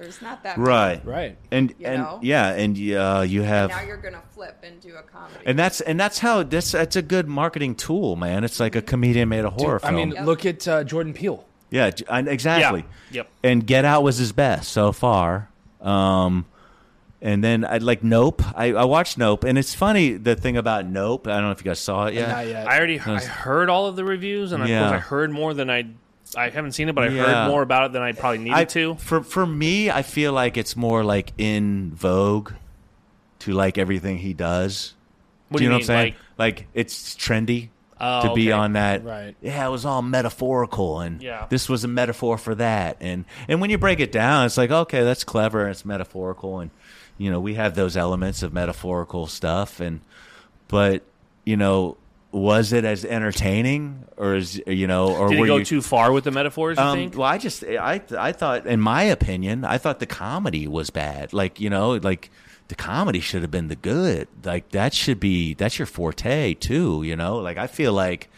There's not that many. right, Right. and You and know? yeah, and uh, you have Now you're gonna flip into a comedy. and that's and that's how that's that's a good marketing tool, man. It's like a comedian made a horror I film. I mean, Yep. look at uh, Jordan Peele. yeah, j- I- exactly. Yep. And Get Out was his best so far. Um, and then I like Nope. I, I watched Nope, and it's funny the thing about Nope. I don't know if you guys saw it yet. Not yet. I already I heard all of the reviews, and of Yeah. course I heard more than I. I haven't seen it, but I Yeah. heard more about it than I probably needed I, to. For for me, I feel like it's more like in vogue to like everything he does. What do you know mean? what I'm saying? Like, it's trendy Oh, to be okay. on that. Right. Yeah, it was all metaphorical, and Yeah. this was a metaphor for that. And and when you break it down, it's like okay, that's clever. and It's metaphorical, and you know we have those elements of metaphorical stuff. And but you know, was it as entertaining, or is you know, or Did were he go you, too far with the metaphors? You um, think? well, I just I I thought, in my opinion, I thought the comedy was bad. Like you know, like the comedy should have been the good. Like that should be that's your forte too. You know, like I feel like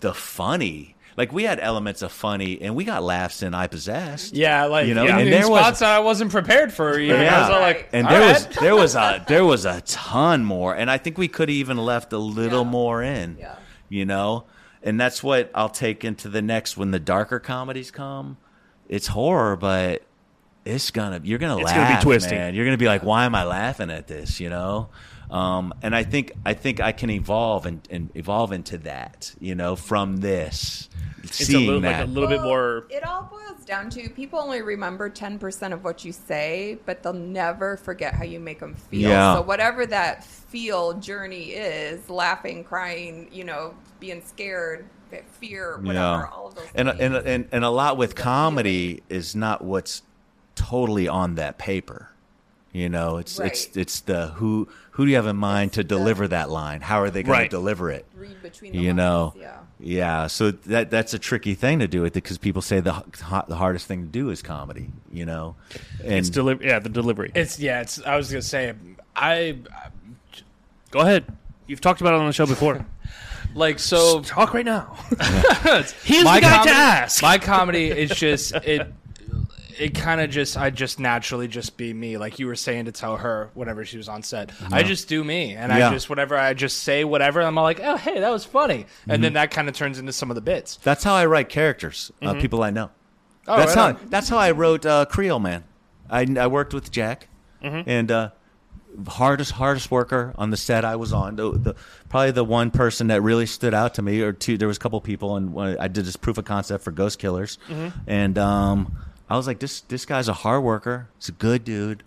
the funny. Like we had elements of funny, and we got laughs in iPossessed. Yeah, like You know, in, and there was- spots that I wasn't prepared for. You know, Yeah. was like, and there right. was there was a [laughs] there was a ton more, and I think we could have even left a little Yeah. more in. Yeah. You know, and that's what I'll take into the next when the darker comedies come. It's horror, but it's gonna you're gonna It's laugh. gonna be twisty. man. You're gonna be like, why am I laughing at this? You know. Um, and I think I think I can evolve and, and evolve into that, you know, from this, seeing little, that. like a little bit more. It all boils down to people only remember 10% of what you say, but they'll never forget how you make them feel. Yeah. So, whatever that feel journey is laughing, crying, you know, being scared, fear, whatever, all of those and, things. and and and a lot with comedy is not what's totally on that paper. You know, it's it's Right. it's the who who do you have in mind to It's the- deliver that line? How are they going Right. to deliver it? Read between the You lines, know, Yeah. yeah. So that that's a tricky thing to do it because people say the the hardest thing to do is comedy. You know, and It's deli- yeah, the delivery. It's yeah. It's. I was gonna say, I Go ahead. You've talked about it on the show before. [laughs] like so. Talk right now. [laughs] He's my the guy comedy, to ask. My comedy is just it. It kind of just I just naturally just be me, like you were saying to tell her whenever she was on set. I just do me, and Yeah. I just whatever I just say whatever, I'm all like, oh hey, that was funny, and Mm-hmm. then that kind of turns into some of the bits. that's how I write characters. Uh, people I know. Oh, that's right how on. that's how I wrote uh, Creole Man. I, I worked with Jack, and uh, hardest hardest worker on the set I was on. The, the probably the one person that really stood out to me, or two. There was a couple people, and I did this proof of concept for Ghost Killers, and um, I was like, this this guy's a hard worker. He's a good dude.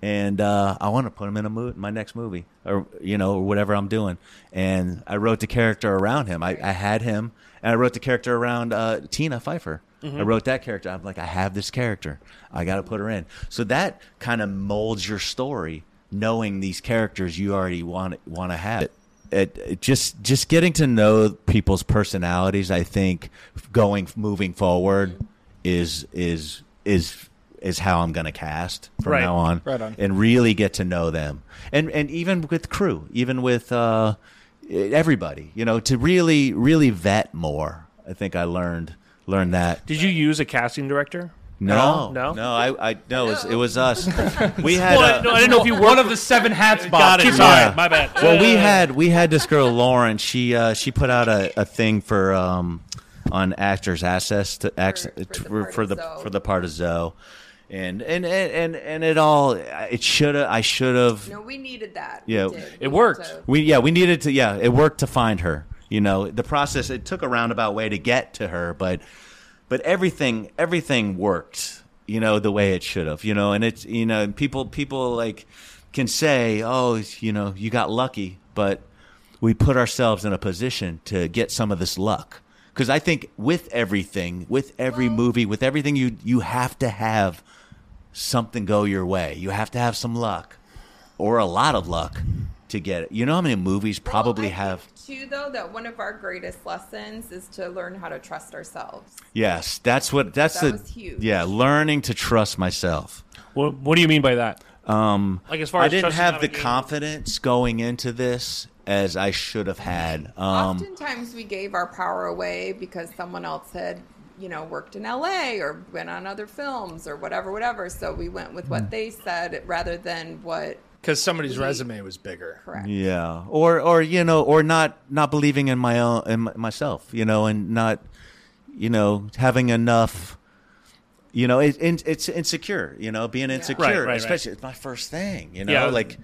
And uh, I want to put him in a mo- my next movie, or you know, or whatever I'm doing. And I wrote the character around him. I, I had him, and I wrote the character around uh, Tina Pfeiffer. I wrote that character. I'm like, I have this character. I got to put her in. So that kind of molds your story, knowing these characters you already want want to have. It, it, it just just getting to know people's personalities. I think going moving forward is is is is how I'm going to cast from Right. now on, Right on. and really get to know them, and and even with crew, even with uh, everybody, you know, to really really vet more. I think I learned learned that. Did you use a casting director? No, no, no. I, I no, it was, it was us. [laughs] We had Well, a- no, I didn't know if you were one of the seven hats. Bob. Got it. Keep Sorry, Yeah. my bad. well, we had we had this girl Lauren. She uh, she put out a, a thing for um, on Actors Access to access For- for the for, part for the of Zoe. for the part of Zoe, and and and and, and it all it should have I should have No, we needed that. Yeah. We did. It We worked. to- we yeah we needed to yeah it worked to find her. You know the process it took a roundabout way to get to her, but but everything everything worked you know the way it should have you know and it's you know people people like can say oh you know you got lucky but we put ourselves in a position to get some of this luck because i think with everything with every movie with everything you you have to have something go your way you have to have some luck or a lot of luck to get it you know how many movies probably Well, I have think, too, though, that one of our greatest lessons is to learn how to trust ourselves. Yes, that's what that's That the was huge. yeah, learning to trust myself. What, what do you mean by that? Um Like as far I as didn't have the to confidence going into this as I should have had. Um Oftentimes, we gave our power away because someone else had you know, worked in LA or been on other films or whatever, whatever. So we went with Hmm. what they said rather than what Because somebody's We- resume was bigger. correct. Yeah, or or you know, or not not believing in my own in myself, you know, and not you know having enough. You know, it, it, it's insecure. You know, being insecure, Right, right, right. especially it's my first thing. You know, Yeah. like, sh-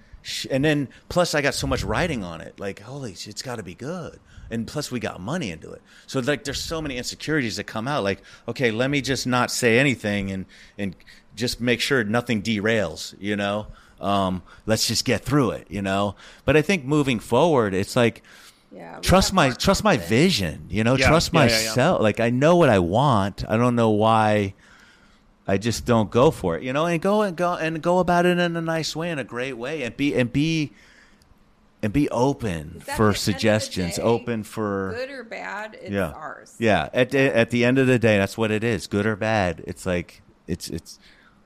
and then plus I got so much writing on it. Like, holy, shit, it's got to be good. And plus we got money into it. So like, there's so many insecurities that come out. Like, okay, let me just not say anything and and just make sure nothing derails. You know, um, let's just get through it. You know. But I think moving forward, it's like Yeah. trust my trust my vision you know Yeah, trust yeah, yeah, yeah. myself like i know what i want i don't know why i just don't go for it you know and go and go and go about it in a nice way in a great way and be and be and be open At the end for suggestions day, open for good or bad, it's yeah. ours. yeah at at the end of the day that's what it is good or bad it's like it's it's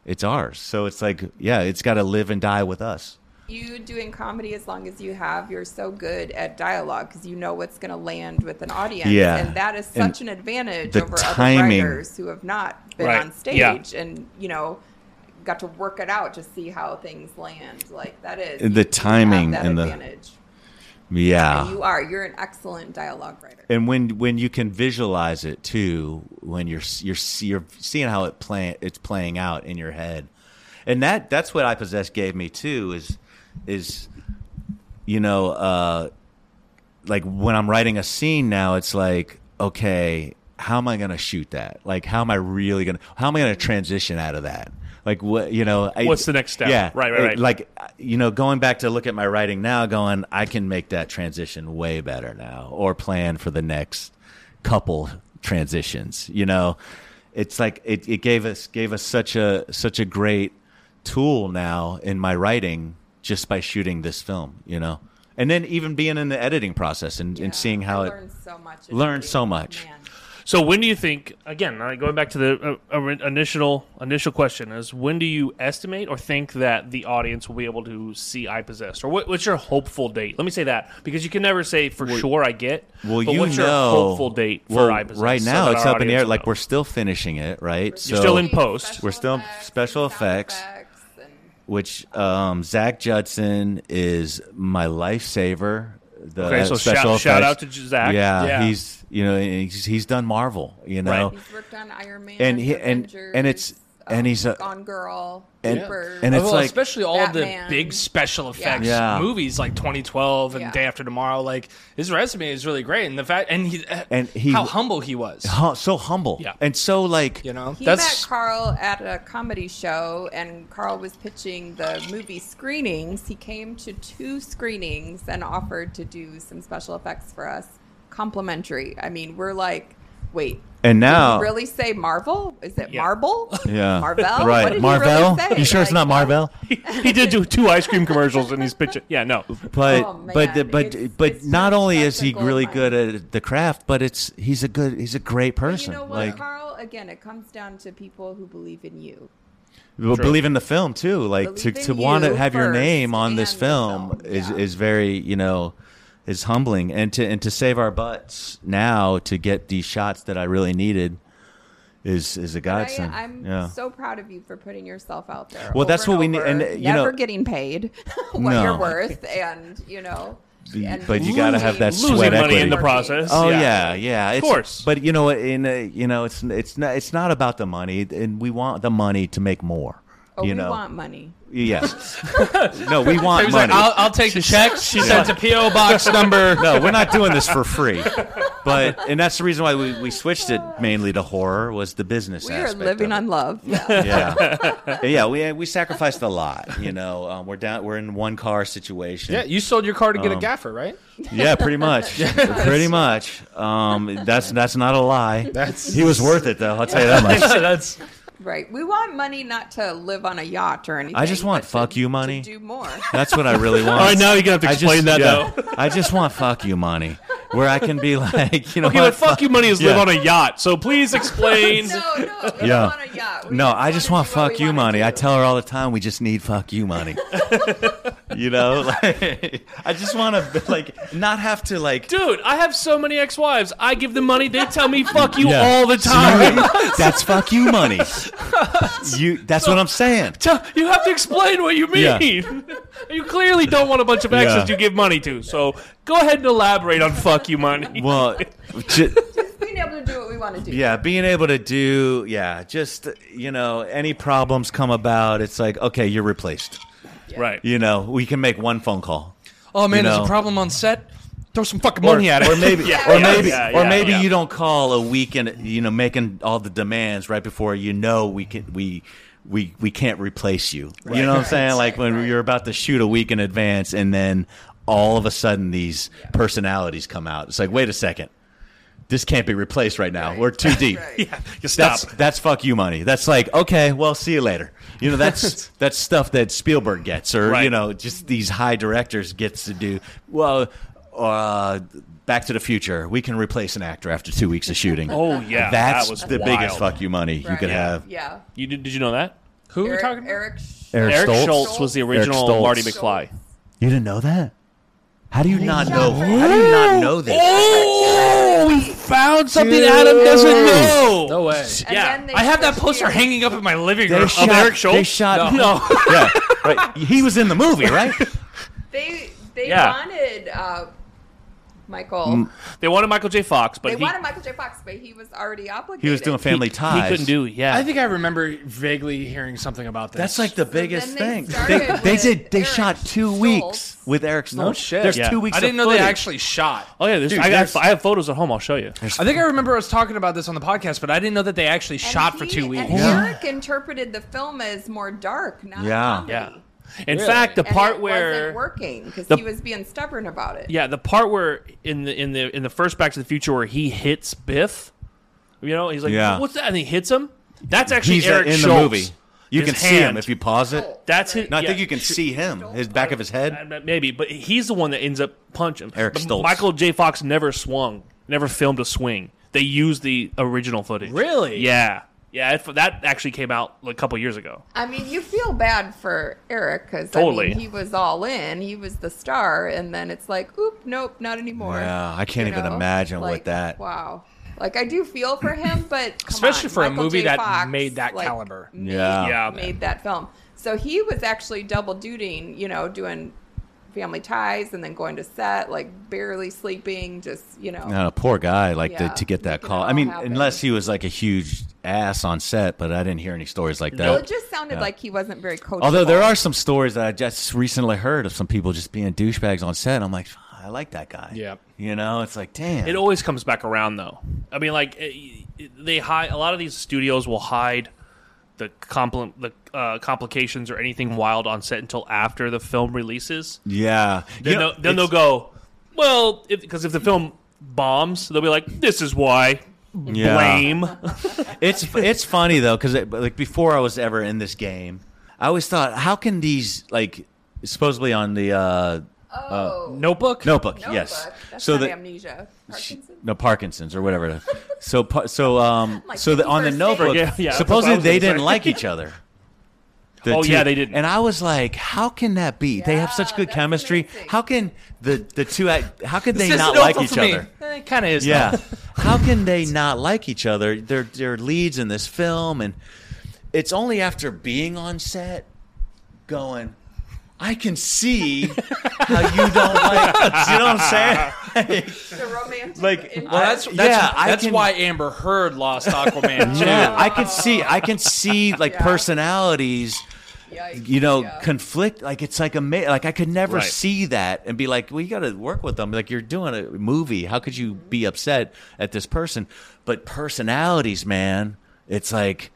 it's ours. So it's like yeah it's got to live and die with us You doing comedy as long as you have, you're so good at dialogue because you know what's going to land with an audience. Yeah. And that is And such an advantage over timing- other writers who have not been Right. on stage Yeah. and, you know, got to work it out to see how things land. Like that is The you- you have timing that and the- advantage. yeah you are. You're an excellent dialogue writer. and when when you can visualize it too when you're you're you're seeing how it play it's playing out in your head and that that's what i possess gave me too is is you know uh like when i'm writing a scene now it's like okay how am i going to shoot that like how am i really going to how am i going to transition out of that like what you know I- What's the next step? yeah Right, right, it- right. like you know going back to look at my writing now going i can make that transition way better now or plan for the next couple transitions you know it's like it, it gave us gave us such a such a great tool now in my writing just by shooting this film you know and then even being in the editing process and, Yeah, and seeing how I it learned so much. learned so much. Man. So when do you think? Again, uh, going back to the uh, uh, initial initial question is when do you estimate or think that the audience will be able to see iPossessed, or what, what's your hopeful date? Let me say that because you can never say for sure. I get. well but you what's know your hopeful date for well, iPossessed? right now that it's up in the air will like know? we're still finishing it right You're still in post. Special We're still effects special effects. effects and- which um, Zach Judson is my lifesaver. The Okay, so special shout- shout out to Zach. Yeah, Yeah. he's you know he's, he's done Marvel. You know, Right. He's worked on Iron Man, And he- and- Avengers, and it's- and um, he's a- Gone Girl, and- Super, and it's well, like- especially all of the big special effects Yeah. movies like 2012 and Yeah. Day After Tomorrow. Like his resume is really great, and the fact and he And he- how humble he was. Hu- so humble Yeah. and so like You know, He that's met Carl at a comedy show, and Carl was pitching the movie screenings. He came to two screenings and offered to do some special effects for us, complimentary. I mean, we're like, wait, and did now he really say Marvel? Is it Yeah. Marble? [laughs] yeah Marvel? right What did he Marvel really you sure it's not Marvel [laughs] he did do two ice cream commercials and he's pitching. Yeah, no. but Oh, but the, but It's- but it's not only is he really mine. good at the craft but it's he's a good he's a great But person You know what, like Carl? Again, it comes down to people who believe in you. True. believe in the film too. Like to, Believe to in want to have your name on this and film, film, is yeah. is very you know is humbling, and to and to save our butts now to get these shots that I really needed is is a But I, godsend. I'm yeah. so proud of you for putting yourself out there. Well, that's over what we need- and, you never know- getting paid [laughs] what No. you're worth, and you know, and but you gotta have that Losing sweat money equity. in the process. Oh Yeah. yeah, yeah. It's, course. But you know, in a, you know, it's it's not it's not about the money, and we want the money to make more. Oh, you we know, want money. yes. [laughs] no, we want He money. like, I'll, I'll take the checks. She sent a [laughs] PO box number. no, we're not doing this for free. But and that's the reason why we, we switched it mainly to horror was the business. We are living on love. [laughs] Yeah. Yeah, yeah. We we sacrificed a lot. You know, um, we're down. We're in one car situation. Yeah, you sold your car to get a Um, gaffer, right? Yeah, pretty much. Pretty much. Um, that's that's not a lie. That's He was worth it, though. I'll tell you that much. that's Right. We want money not to live on a yacht or anything. I just want but to- fuck you to money. do more. [laughs] That's what I really want. All right, now you're gonna have to I explain just, that yeah. though. I just want fuck you money, where I can be [laughs] like, you know, Okay, what? but fuck you money is live on a yacht. So please [laughs] explain. No, no, we Yeah. don't a yacht. We No, I just wanna want do what fuck you money. I tell her all the time, we just need fuck you money. You know, like, I just want to like not have to like. Dude, I have so many ex-wives. I give them money. They tell me "fuck you" Yeah. all the time. That's fuck you money. [laughs] You. That's what I'm saying. Tell- you have to explain what you mean. Yeah. [laughs] you clearly don't want a bunch of exes Yeah. you give money to. So go ahead and elaborate on "fuck you" money. [laughs] Well, ju- Just being able to do what we want to do. yeah, being able to do, yeah, just you know, any problems come about, it's like, okay, you're replaced. right. You know, we can make one phone call. Oh man, You there's a problem on set. Throw some fucking money at it. or [laughs] maybe, Yeah, or yeah, maybe, yeah, or maybe you don't call a week and you know making all the demands right before you know we can we we we can't replace you. You know what I'm saying? Like when Right. you're about to shoot a week in advance, and then all of a sudden these personalities come out. It's like, wait a second. This can't be replaced right now. We're too [laughs] deep. Right. Yeah, you stop. That's that's fuck you money. That's like okay, well, see you later. You know, that's [laughs] that's stuff that Spielberg gets, or you know, just these high directors gets to do. Well, uh, Back to the Future, we can replace an actor after two weeks of shooting. Oh yeah, that's that was the wild. biggest fuck you money you Right. could have. Yeah. You did, did you know that? Who are we Eric, talking about? Eric, Sch- Eric Eric Stoltz? Schultz was the original Stoltz. Marty McFly. You didn't know that? How do you not know? for How do you not know this? Oh, we found something Dude. Adam doesn't know. No way. And yeah, they I have that switched poster gears. hanging up in my living room. shot, Of Eric Stoltz? They shot. No. [laughs] yeah, right. He was in the movie, right? They they Yeah. wanted uh, Michael. They wanted Michael J. Fox, but they he, wanted Michael J. Fox, but he was already obligated. He was doing Family he, Ties. he couldn't do. Yeah, I think I remember vaguely hearing something about this. That's like the biggest then they thing. They, they did. They Eric shot two Stoltz. weeks with Eric Stoltz. No shit. There's Yeah. two weeks. I didn't of know they actually shot. Oh yeah, there's, Dude, I, got, I have photos at home. I'll show you. I think I remember us talking about this on the podcast, but I didn't know that they actually And shot for two weeks. And Eric interpreted the film as more dark, not Yeah. comedy. Yeah. In Really? fact, the And part it where wasn't working because he was being stubborn about it. yeah, the part where in the in the in the first Back to the Future where he hits Biff, you know, he's like, Yeah. "What's that?" and he hits him. That's actually He's uh, Eric in the movie. You His can see him if you pause it. That's it. No, I yeah. think you can see him, his back of his head. Uh, Maybe, but he's the one that ends up punching. Eric But Stoltz. Michael J. Fox never swung, never filmed a swing. They used the original footage. Really? Yeah, yeah. It, that actually came out a couple years ago. I mean, you feel bad for Eric because Totally. I mean, he was all in. He was the star, and then it's like, oop, nope, not anymore. Yeah, I can't You even know? imagine what that- Wow. Like I do feel for him, but [laughs] come Especially on, for a movie J. that Fox, made that like, caliber. Made, Yeah. Yeah. made that film. So he was actually double dutying, you know, doing family ties and then going to set, like barely sleeping, just you know. No, poor guy, like Yeah, to, to get that call. I mean, happen. unless he was like a huge ass on set, but I didn't hear any stories like that. Well, it just sounded Yeah. like he wasn't very coachable. Although there are some stories that I just recently heard of some people just being douchebags on set. I'm like, I like that guy. Yeah. You know, it's like, damn. It always comes back around, though. I mean, like it- it- they hide. A lot of these studios will hide the compli- the uh, complications or anything wild on set until after the film releases. yeah. Then, You know, they'll, then they'll go, well, because if, the film bombs, they'll be like, this is why. Yeah. Blame. [laughs] It's it's funny though because like before I was ever in this game, I always thought, how can these like supposedly on the uh, Oh, Notebook? notebook? Notebook. Yes. That's so not the amnesia. Parkinson's? no Parkinson's or whatever. [laughs] so so um Like so the, on the 51st notebook, Yeah, yeah, that's what I supposedly they didn't say. like each other. [laughs] The Oh, two- yeah, they didn't. And I was like, how can that be? they have such good chemistry. amazing. How can the the two act? How could they not like each other? Eh, it kind of is. Yeah. [laughs] How can they not like each other? They're they're leads in this film, and it's only after being on set, going, I can see how you don't like. [laughs] you know what I'm saying? [laughs] The romantic. Like. Well, that's that's, yeah, I that's can- why Amber Heard lost Aquaman [laughs] too. yeah, I can see. I can see like Yeah. personalities. Yikes, You know, yeah. conflict. Like it's like a like I could never Right. see that and be like, well, you got to work with them. Like you're doing a movie. How could you be mm-hmm. upset at this person? But personalities, man, it's like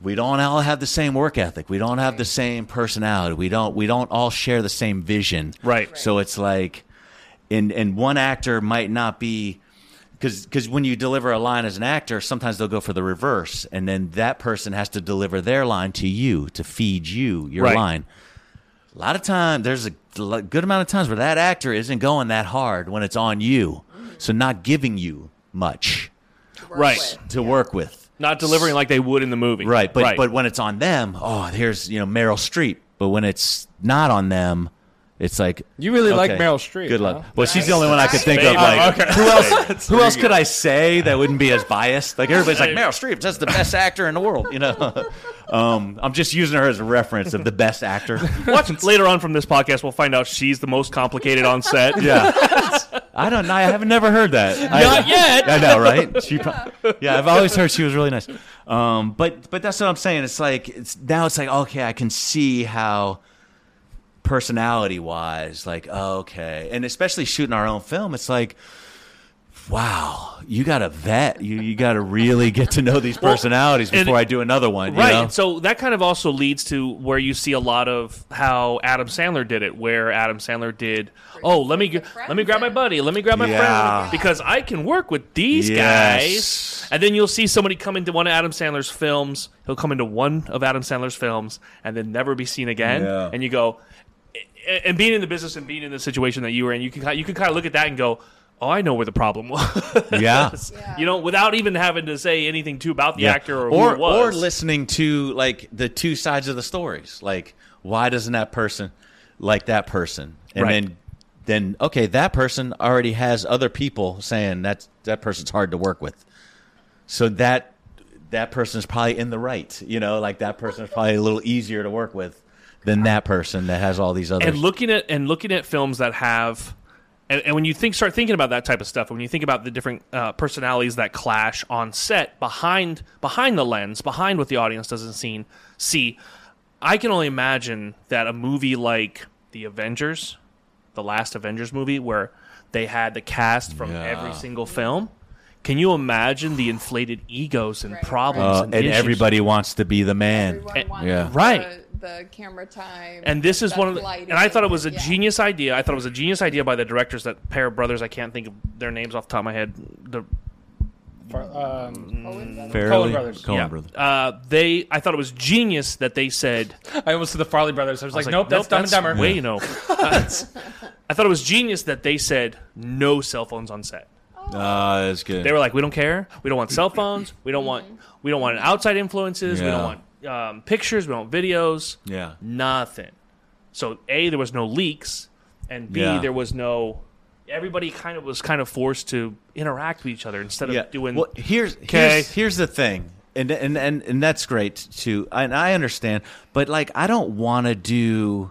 we don't all have the same work ethic. We don't have the same personality. We don't we don't all share the same vision. Right. So it's like and and one actor might not be because because when you deliver a line as an actor, sometimes they'll go for the reverse, and then that person has to deliver their line to you to feed you your Right. line. A lot of time, there's a good amount of times where that actor isn't going that hard when it's on you, so not giving you much to work Right. with. to Yeah. work with. Not delivering like they would in the movie. Right, but right. but when it's on them, oh, here's you know Meryl Streep. But when it's not on them, It's like You really like Meryl Streep, Good luck. huh? Well, she's the only one I could think of. Like, Oh, okay. who else? Who else could I say that wouldn't be as biased? Like everybody's like Meryl Streep, that's the best actor in the world. You know, [laughs] um, I'm just using her as a reference of the best actor. Watch later on from this podcast, we'll find out she's the most complicated on set. Yeah, [laughs] I don't know. I haven't never heard that. [laughs] Not I, yet. I know, right? She, [laughs] pro- yeah, I've always heard she was really nice. Um, but but that's what I'm saying. It's like it's now it's like okay, I can see how personality wise, like okay, and especially shooting our own film, it's like. Wow, you got to vet. You you got to really get to know these personalities and- before I do another one. you Right. know? So that kind of also leads to where you see a lot of how Adam Sandler did it, where Adam Sandler did, oh, let me let me grab my buddy, let me grab my Yeah. friend because I can work with these Yes. guys. And then you'll see somebody come into one of Adam Sandler's films. He'll come into one of Adam Sandler's films and then never be seen again. Yeah. And you go, and being in the business and being in the situation that you were in, you can you can kind of look at that and go, "Oh, I know where the problem was." [laughs] Yeah. Yeah. you know, without even having to say anything too about the Yeah. actor or, or who it was. or listening to like the two sides of the stories. Like, why doesn't that person like that person? And Right. then then okay, that person already has other people saying that that person's hard to work with. So that that person's probably in the right. You know, like that person's probably a little easier to work with than that person that has all these other and looking at and looking at films that have and, and when you think start thinking about that type of stuff when you think about the different uh, personalities that clash on set behind behind the lens behind what the audience doesn't see see i can only imagine that a movie like the avengers the last avengers movie where they had the cast from Yeah. every single film can you imagine the inflated egos and Right, problems Uh, and, and everybody wants to be the man. Everyone wants yeah. Right. The, the camera time. And this is one of the, lighting, and I thought it was a yeah. genius idea. I thought it was a genius idea by the directors, that pair of brothers. I can't think of their names off the top of my head. The, For, um, Coen brothers. Fairly, Brothers. Coen yeah, Brothers. uh, they. I thought it was genius that they said. I almost said the Farrelly brothers. I was, I was like, nope, that's Dumb and Dumber. Way, you know. [laughs] I thought it was genius that they said no cell phones on set. Ah, that's good. They were like, we don't care. We don't want cell phones. We don't want. We don't want outside influences. We don't want um, pictures. We don't want videos. yeah. nothing. So a there was no leaks, and b Yeah. there was no. Everybody kind of was kind of forced to interact with each other instead of doing. Well, here's here's here's the thing, and and and and that's great too, and I understand, but like I don't want to do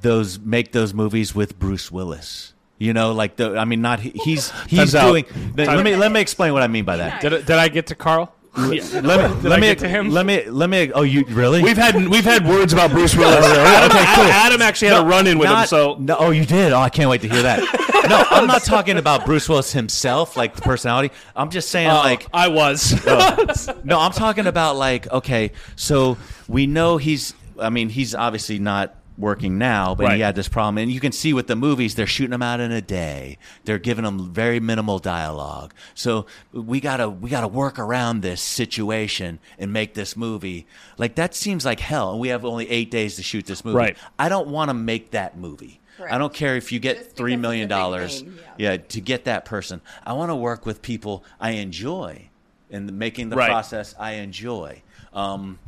those make those movies with Bruce Willis. You know, like the I mean, not he- he's [laughs] he's Time's out. doing. Let me let me explain what I mean by that. Did, I- did I get to Carl? Let me Did let I me to him? let me let me. Oh, you really? we've had we've had words about Bruce Willis. [laughs] Adam, Adam actually had a run in with him. So no, oh, you did. Oh, I can't wait to hear that. [laughs] no, I'm not talking about Bruce Willis himself, like the personality. I'm just saying, oh, like, I was. [laughs] no, I'm talking about like okay, so we know he's. I mean, he's obviously not working now, but Right. he had this problem, and you can see with the movies they're shooting him out in a day. They're giving him very minimal dialogue. So we gotta we gotta work around this situation and make this movie. Like that seems like hell, and we have only eight days to shoot this movie. Right. I don't want to make that movie. Correct. I don't care if you get because three it's a million big dollars. yeah. Yeah, to get that person. I want to work with people I enjoy and making the Right. process I enjoy. Um,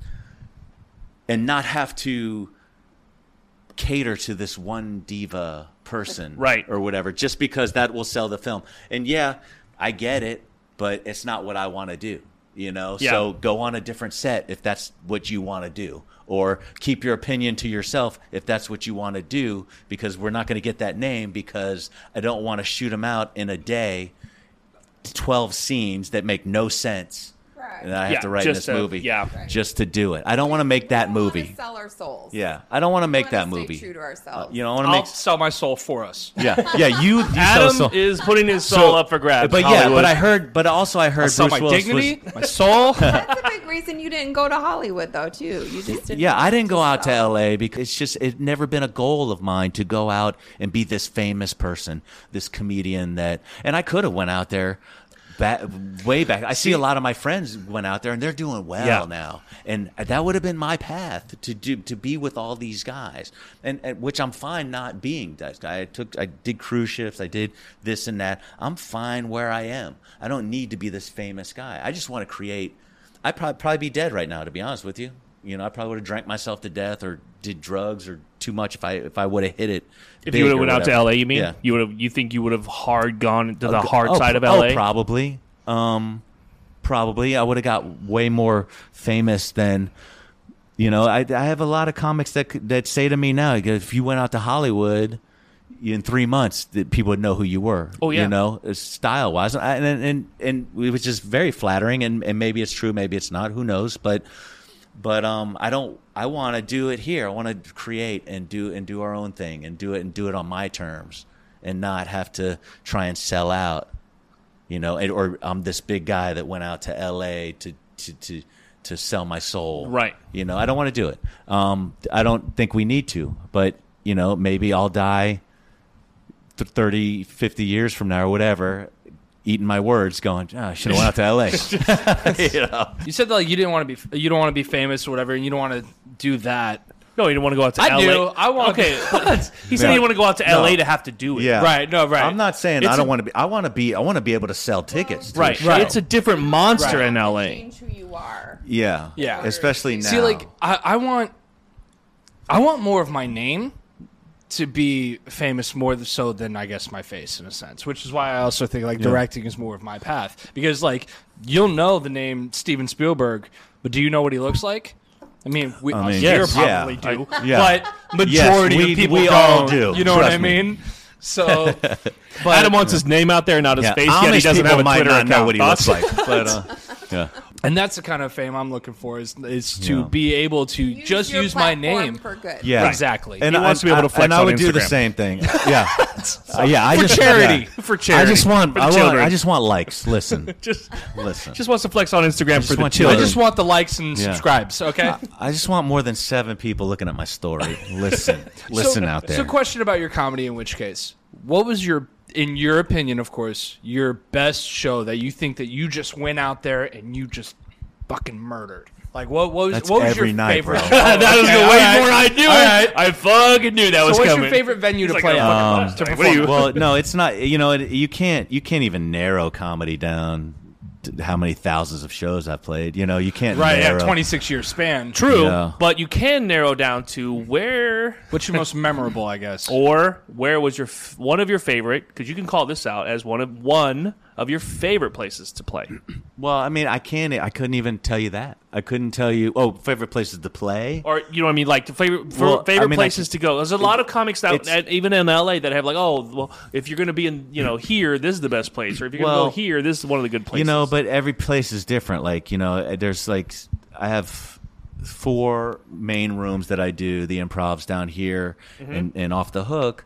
and not have to cater to this one diva person Right. or whatever just because that will sell the film. And yeah, I get it, but it's not what I want to do, you know? Yeah. So go on a different set if that's what you want to do or keep your opinion to yourself if that's what you want to do because we're not going to get that name because I don't want to shoot them out in a day 12 scenes that make no sense. Right. And I have Yeah, to write this to- movie yeah. Just to do it. I don't want to make that movie. Sell our souls. Yeah, I don't want to make wanna that stay movie. true to Uh, ourselves. you know, I want to I'll make. sell my soul for us. Yeah, yeah. You, you [laughs] Adam sell so- is putting his soul up for grabs. But in yeah, but I heard, but also I heard I'll sell Bruce my Willis dignity, was. my soul. [laughs] That's a big reason you didn't go to Hollywood, though, too. You just didn't Yeah, I didn't go out to. L.A. because it's just it never been a goal of mine to go out and be this famous person, this comedian that. And I could have went out there. Back, way back, I see a lot of my friends went out there and they're doing well Yeah. now, and that would have been my path to do to be with all these guys, and, and which I'm fine not being that guy. I took, I did cruise ships, I did this and that. I'm fine where I am. I don't need to be this famous guy. I just want to create. I'd probably, probably be dead right now, to be honest with you. You know, I probably would have drank myself to death or did drugs or too much if I if I would have hit it. If you would have went out to. LA, you mean? Yeah. You would have. You think you would have hard gone to the hard Oh, side of oh, LA? probably. Um, probably. I would have got way more famous than. You know, I, I have a lot of comics that that say to me now, if you went out to Hollywood in three months, that people would know who you were. Oh, yeah. you know, style wise, and and and, and it was just very flattering. And, and maybe it's true, maybe it's not. Who knows? But but um, I don't. I want to do it here. I want to create and do and do our own thing and do it and do it on my terms and not have to try and sell out. You know, and, or I'm this big guy that went out to L.A. to to to to sell my soul. Right. You know, I don't want to do it. Um, I don't think we need to. But you know, maybe I'll die th- 30, 50 years from now or whatever. Eating my words, going, oh, I should have went out to L.A. [laughs] you know, You said that like you didn't want to be you don't want to be famous or whatever, and you don't want to do that. No, you didn't want to go out to I LA. do. I want- Okay, he said he didn't want to go out to No. LA to have to do it. Yeah. Right, no, right. I'm not saying It's I don't a- want to be. I want to be. I want to be able to sell tickets. To a Right. show. Right. It's a different monster Right. in LA. Change who you are. Yeah. Yeah. Especially now. See, like I, I want, I want more of my name to be famous more so than I guess my face in a sense, which is why I also think like directing is more of my path because like you'll know the name Steven Spielberg, but do you know what he looks like? I mean, we I mean, here yes, yeah. probably do, I- yeah. but majority Yes, we- of people we don't. all do. You know what I Trust me. mean? So, but [laughs] Adam wants his name out there, not his yeah. face Amish yet. He doesn't people have a might Twitter not account. know what he looks like, but uh, [laughs] yeah. And that's the kind of fame I'm looking for is is to Yeah. be able to just your use my platform name. for good. Yeah, Exactly. And He I- wants to be able to I- flex And I on would do the Instagram. same thing. [laughs] Yeah, [laughs] Uh, yeah. I For just charity. yeah. For charity. I just want. For I want. children. I just want likes. Listen. [laughs] just Listen. just wants to flex on Instagram just for the want I children. just want the likes and Yeah. subscribes. Okay. I just want more than seven people looking at my story. Listen. Listen so, out there. So, question about your comedy. In which case, what was your, in your opinion, of course, your best show that you think that you just went out there and you just fucking murdered? Like, what, what was That's what was every your night, favorite? bro. show? [laughs] that was Okay, the way right. before I knew All it. right. I fucking knew that So, was what's coming. your favorite venue to He's play like, at? "Oh, Um, to what are [laughs] well, no, it's not. You know, it, you can't. You can't even narrow comedy down. To how many thousands of shows I've played? You know, you can't. Right, yeah, twenty six year span. True, Yeah. but you can narrow down to where [laughs] What's your most memorable? I guess. or where was your f- one of your favorite because you can call this out as one of one of your favorite places to play. [clears throat] Well, I mean, I can't. I couldn't even tell you that. I couldn't tell you. Oh, favorite places to play. or you know what I mean, like the favorite for Well, favorite I mean, like, places to go. There's a lot of comics that, it's- that even in LA that have like, oh, well, if you're going to be in, you know, here, this is the best place, or if you're going to go here, this is one of the good places. You know, but every place is different. Like you know, there's like I have four main rooms that I do the improvs down here Mm-hmm. and, and off the hook,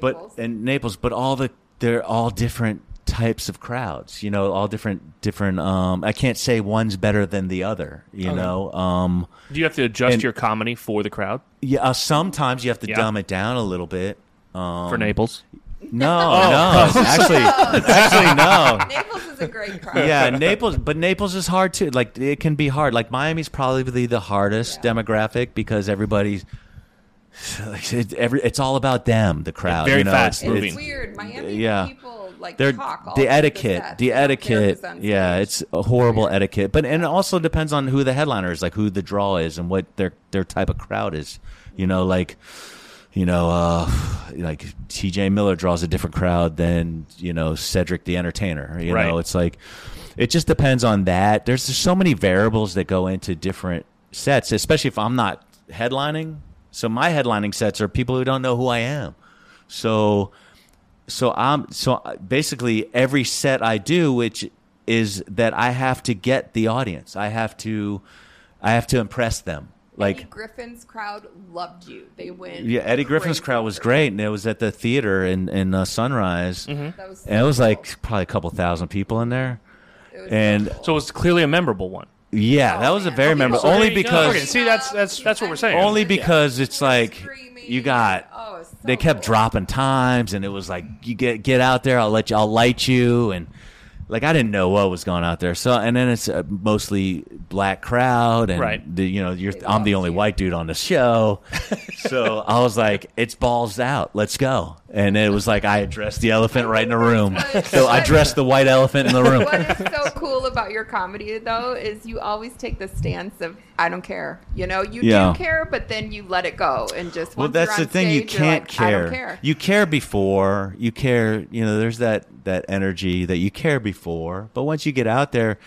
but Naples. and Naples, but all the they're all different types of crowds. You know, all different different. Um, I can't say one's better than the other. You know, um, do you have to adjust and- your comedy for the crowd yeah. Uh, sometimes you have to Yeah. dumb it down a little bit. Um, for Naples? No, [laughs] Oh. no, [laughs] actually, actually no. Naples is a great crowd. yeah, Naples, but Naples is hard too. Like it can be hard. Like Miami's probably the hardest Yeah. demographic because everybody's [sighs] like, it, every, it's all about them, the crowd. Very you know, fast it's- moving. It's weird. Miami Yeah. people like They're talk all the etiquette, sets. the They don't etiquette. who's Yeah, stage. it's a horrible etiquette. But and it also depends on who the headliner is, like who the draw is, and what their their type of crowd is. You know, like you know, uh, like T.J. Miller draws a different crowd than you know Cedric the Entertainer. You Right. know, it's like it just depends on that. There's just so many variables that go into different sets, especially if I'm not headlining. So my headlining sets are people who don't know who I am. So so I'm so basically every set I do, which is that I have to get the audience. I have to I have to impress them. Eddie Like Griffin's crowd loved you. They went. yeah, Eddie Griffin's crowd was great, and it was at the theater in in uh, Sunrise, That was and it was so like probably a couple thousand people in there. It was and- so cool. So it was clearly a memorable one. Yeah, that was a oh, very Okay, memorable. so only because Okay, see, that's that's that's what we're saying. only because it's like you got Oh, it's so they kept cool. dropping times and it was like you get get out there i'll let you i'll light you and like i didn't know what was going out there so and then it's a mostly black crowd and Right. the, you know you're i'm the only white dude on the show [laughs] so i was like it's balls out let's go And it was like I addressed the elephant right in the room. [laughs] So I addressed the white elephant in the room. What is so cool about your comedy though is you always take the stance of I don't care. You know, you Yeah. do care, but then you let it go and just Well, that's the thing. You stage, you're can't like, I care. don't care. You care before. You care. You know, there's that that energy that you care before. But once you get out there,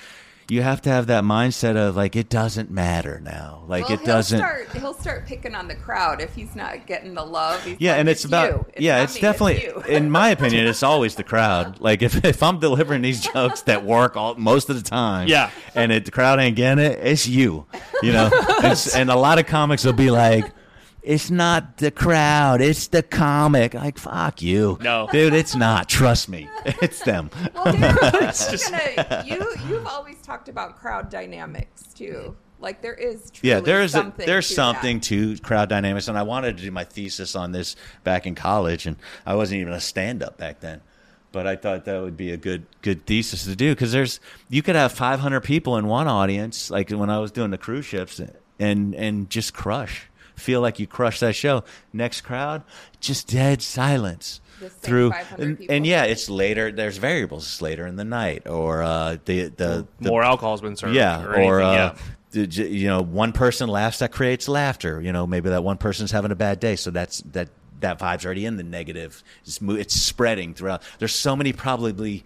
you have to have that mindset of like it doesn't matter now. Like well, it he'll doesn't. Start, he'll start picking on the crowd if he's not getting the love. He's Yeah, like, and it's, about you. yeah, it's me, definitely you. [laughs] in my opinion, it's always the crowd. Like if, if I'm delivering these jokes that work all most of the time, Yeah. and it, the crowd ain't getting it, it's you, you know. [laughs] and, and a lot of comics will be like. It's not the crowd, it's the comic. Like fuck you, No. dude. It's not. Trust me, [laughs] it's them. Well, dude, [laughs] I'm just gonna, you you've always talked about crowd dynamics too. Like there is truly yeah there is a, something there's to something that. to crowd dynamics and i wanted to do my thesis on this back in college and i wasn't even a stand-up back then but i thought that would be a good good thesis to do because there's you could have 500 people in one audience like when i was doing the cruise ships and and just crush feel like you crush that show next crowd just dead silence through and, and yeah it's later there's variables it's later in the night or uh the the, the More alcohol's been served. yeah, or, or, uh, yeah. the- you know, one person laughs that creates laughter. You know, maybe that one person's having a bad day, so that's that that vibe's already in the negative. It's it's spreading throughout. There's so many probably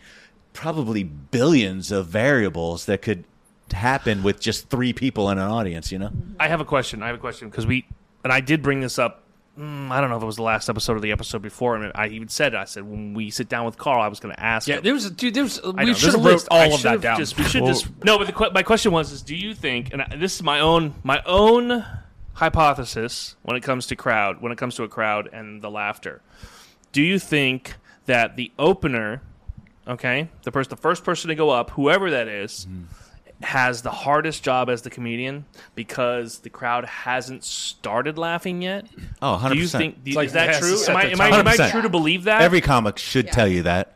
probably billions of variables that could happen with just three people in an audience. You know, I have a question. I have a question because we and I did bring this up. Mm, I don't know if it was the last episode or the episode before. and I even said. I said when we sit down with Carl, I was going to ask. Yeah, him. there was a dude. There was. I know, We there's should a have list. wrote I all of should've that down. Just, we should Well- just no. But the, que- my question was: Is do you think? And I, this is my own my own hypothesis when it comes to crowd, when it comes to a crowd and the laughter. Do you think that the opener, okay, the person, the first person to go up, whoever that is, has the hardest job as the comedian because the crowd hasn't started laughing yet? oh, 100 Do you think do you- like is that it has to true? Am I, am, I, am I true to believe that? Every comic should Yeah. tell you that.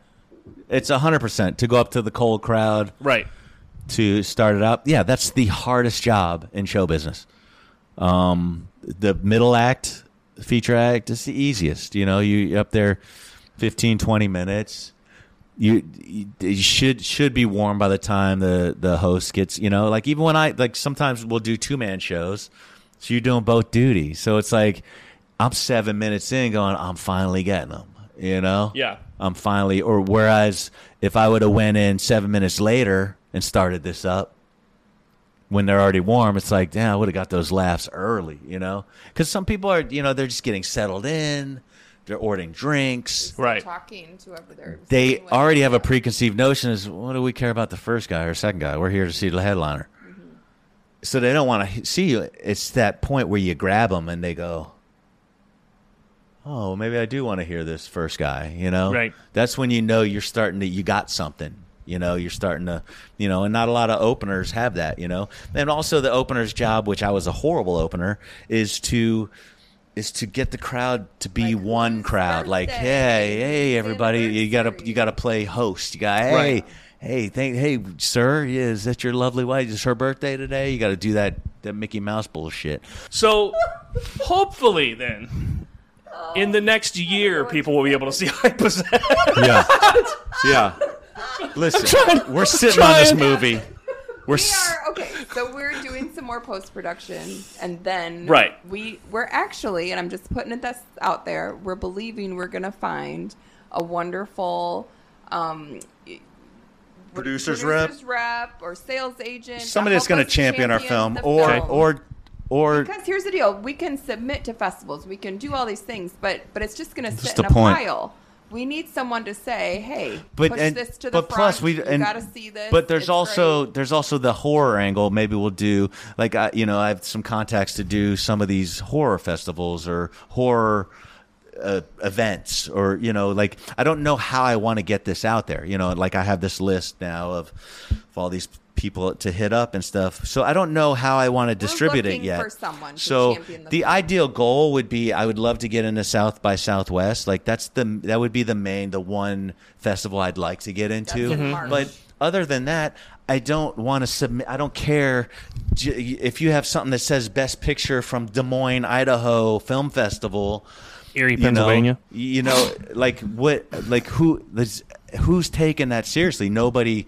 It's hundred percent to go up to the cold crowd right. to start it up. Yeah, that's the hardest job in show business. Um, the middle act, feature act is the easiest. You know, you up there 15, 20 minutes. You, you should should be warm by the time the the host gets. You know, like even when I like sometimes we'll do two man shows, so you're doing both duties. So it's like I'm seven minutes in, going, I'm finally getting them. You know, Yeah. I'm finally or whereas if I would have went in seven minutes later and started this up when they're already warm, it's like, damn, I would have got those laughs early, you know? Because some people are, you know, they're just getting settled in, they're ordering drinks. Right. talking to whoever they're They already have a preconceived notion is what do we care about the first guy or second guy? We're here to see the headliner. Mm-hmm. So they don't want to see you. It's that point where you grab them and they go, oh, maybe I do want to hear this first guy, you know? Right. That's when you know you're starting to, you got something. You know, you're starting to, you know, and not a lot of openers have that, you know. And also the opener's job, which I was a horrible opener, is to is to get the crowd to be Like, one whose crowd. Like, hey, hey, everybody, you gotta you gotta play host. You got hey, Right. hey, thank, hey, sir, yeah, is that your lovely wife? Is her birthday today? You got to do that that Mickey Mouse bullshit. So hopefully then in the next year people will be able to see iPossessed. Yeah, [laughs] yeah. Listen, we're sitting on this movie. We're We are okay. So we're doing some more post production, and then Right. we we're actually, and I'm just putting it this out there. We're believing we're gonna find a wonderful um, Producers rep. rep or sales agent. somebody that's going going to champion our film, or film. or or Because here's the deal: we can submit to festivals, we can do all these things, but but it's just going to sit the in a point. pile. We need someone to say, "Hey, but push and this to the but front. plus we you and got to see this." But there's It's also great." there's also the horror angle. Maybe we'll do like I, you know I have some contacts to do some of these horror festivals or horror uh, events or you know like I don't know how I want to get this out there. You know, like I have this list now of, of all these people to hit up and stuff. So I don't know how I want to distribute it yet. for someone to so champion the the film. ideal goal would be I would love to get into South by Southwest. Like that's the that would be the main the one festival I'd like to get into. In mm-hmm. But other than that, I don't want to submit. I don't care if you have something that says Best Picture from Des Moines, Idaho Film Festival. Erie, you know, Pennsylvania. you know, like what, like who, who's taking that seriously? Nobody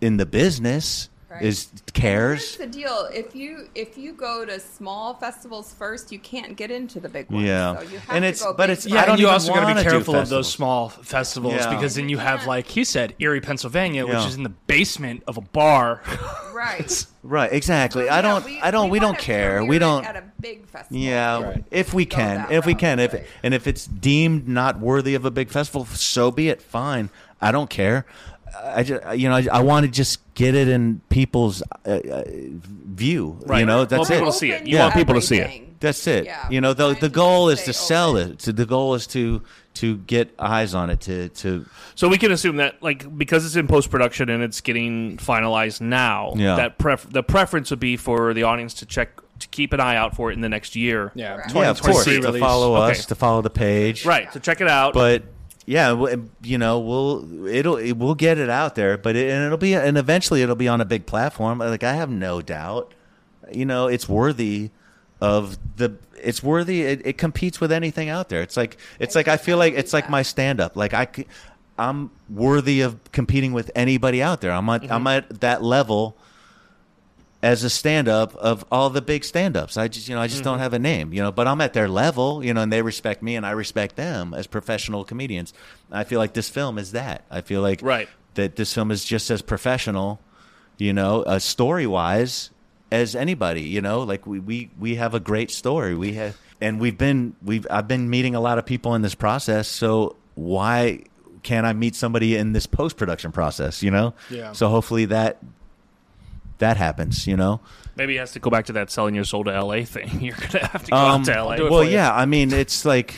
in the business Right. is Here's cares. the deal: if you if you go to small festivals first, you can't get into the big ones. Yeah. so you have And to it's- go but it's- Yeah, I don't you also got to be careful of those small festivals Yeah. because then you have, Yeah. like he said, Erie, Pennsylvania, which is in the basement of a bar. [laughs] right. Right, exactly. So, I don't, we- I don't, we, don't care. We don't. at a big festival. Yeah, Right. if we can, if we can, if and if it's deemed not worthy of a big festival, so be it. Fine, I don't care. I just, you know, I, I want to just get it in people's uh, uh, view. Right. You know, Well, that's people it. to see it. You to want people to see it. That's it. Yeah, you know, the the goal is to sell open. it. To, the goal is to to get eyes on it. To to So we can assume that, like, because it's in post production and it's getting finalized now, Yeah. that pref- the preference would be for the audience to check to keep an eye out for it in the next year. Yeah, Correct. yeah, of course, 2023 to release. follow Okay. us, to follow the page, Right. To check it out. but yeah, w- you know, we'll it'll it, we'll get it out there, but it, and it'll be and eventually it'll be on a big platform. Like I have no doubt, you know, it's worthy of the. It's worthy. It, it competes with anything out there. It's like it's like I feel like it's like my stand up. Like I'm worthy of competing with anybody out there. I'm at I'm mm-hmm. at that level as a stand up of all the big stand ups. I just you know, I just don't have a name, you know, but I'm at their level, you know, and they respect me and I respect them as professional comedians. I feel like this film is that. I feel like Right. that this film is just as professional, you know, uh, story wise as anybody, you know, like we, we, we have a great story. We have, and we've been, we've, I've been meeting a lot of people in this process. So why can't I meet somebody in this post production process, you know? Yeah. So hopefully that, that happens, you know? Maybe he has to go back to that selling your soul to LA thing. [laughs] You're gonna have to go Um, out to LA. it well, for you. yeah. I mean, it's like,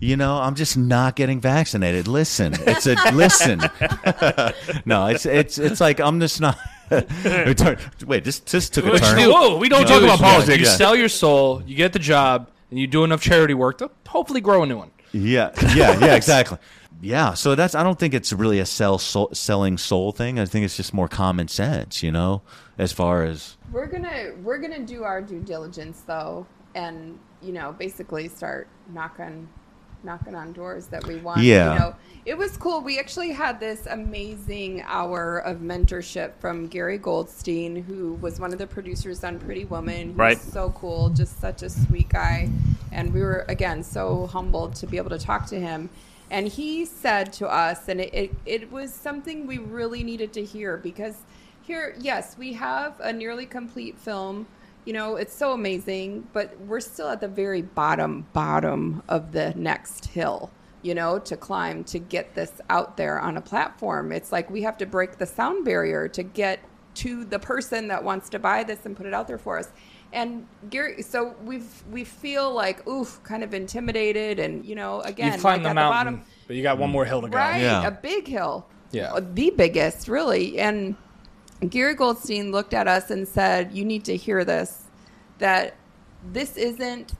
you know, I'm just not getting vaccinated. Listen, it's a listen. [laughs] no, it's it's it's like I'm just not. [laughs] Wait, this this took a What you turn. do- Whoa, we don't you talk do about is politics. You Yeah. sell your soul, you get the job, and you do enough charity work to hopefully grow a new one. Yeah, yeah, yeah, exactly. Yeah, so that's I don't think it's really a sell soul, selling soul thing. I think it's just more common sense, you know, as far as We're gonna we're gonna do our due diligence though, and you know, basically start knocking knocking on doors that we want. Yeah. You know, it was cool. We actually had this amazing hour of mentorship from Gary Goldstein, who was one of the producers on Pretty Woman. He was Right. so cool, just such a sweet guy, and we were again so humbled to be able to talk to him. And he said to us, and it, it, it was something we really needed to hear because here, yes, we have a nearly complete film. You know, it's so amazing, but we're still at the very bottom, bottom of the next hill, you know, to climb to get this out there on a platform. It's like we have to break the sound barrier to get to the person that wants to buy this and put it out there for us. And Gary, so we've we feel like oof, kind of intimidated, and you know, again, you climbed like the at mountain, the bottom, but you got one more hill to go. Right, Yeah. a big hill. Yeah. Uh, the biggest, really. And Gary Goldstein looked at us and said, "You need to hear this. That this isn't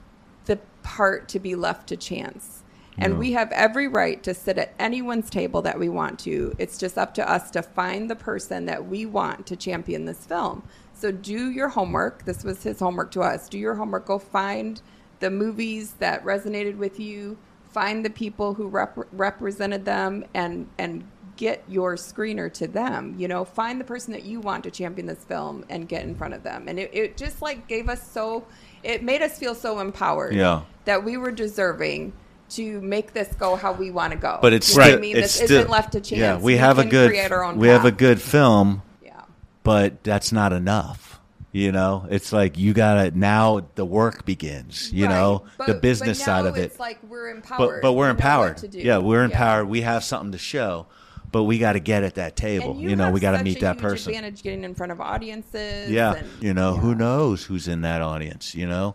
the part to be left to chance." And No. we have every right to sit at anyone's table that we want to. It's just up to us to find the person that we want to champion this film. So do your homework. This was his homework to us. Do your homework. Go find the movies that resonated with you. Find the people who rep- represented them and and get your screener to them. You know, find the person that you want to champion this film and get in front of them. And it, it just like gave us so it made us feel so empowered Yeah. that we were deserving to make this go how we want to go. but it's You know what I mean, it's this still isn't left to chance. Yeah, we have a good create our own we have a good film. But that's not enough. You know, it's like you gotta now the work begins. You Right. know, But- the business but side of it. It's like we're but empowered. but we're We know what empowered. to do. Yeah, we're empowered. We have something to show, but we got to get at that table. And You, know, we got to meet a that huge person. Advantage getting in front of audiences. Yeah, and- you know, who knows who's in that audience? You know,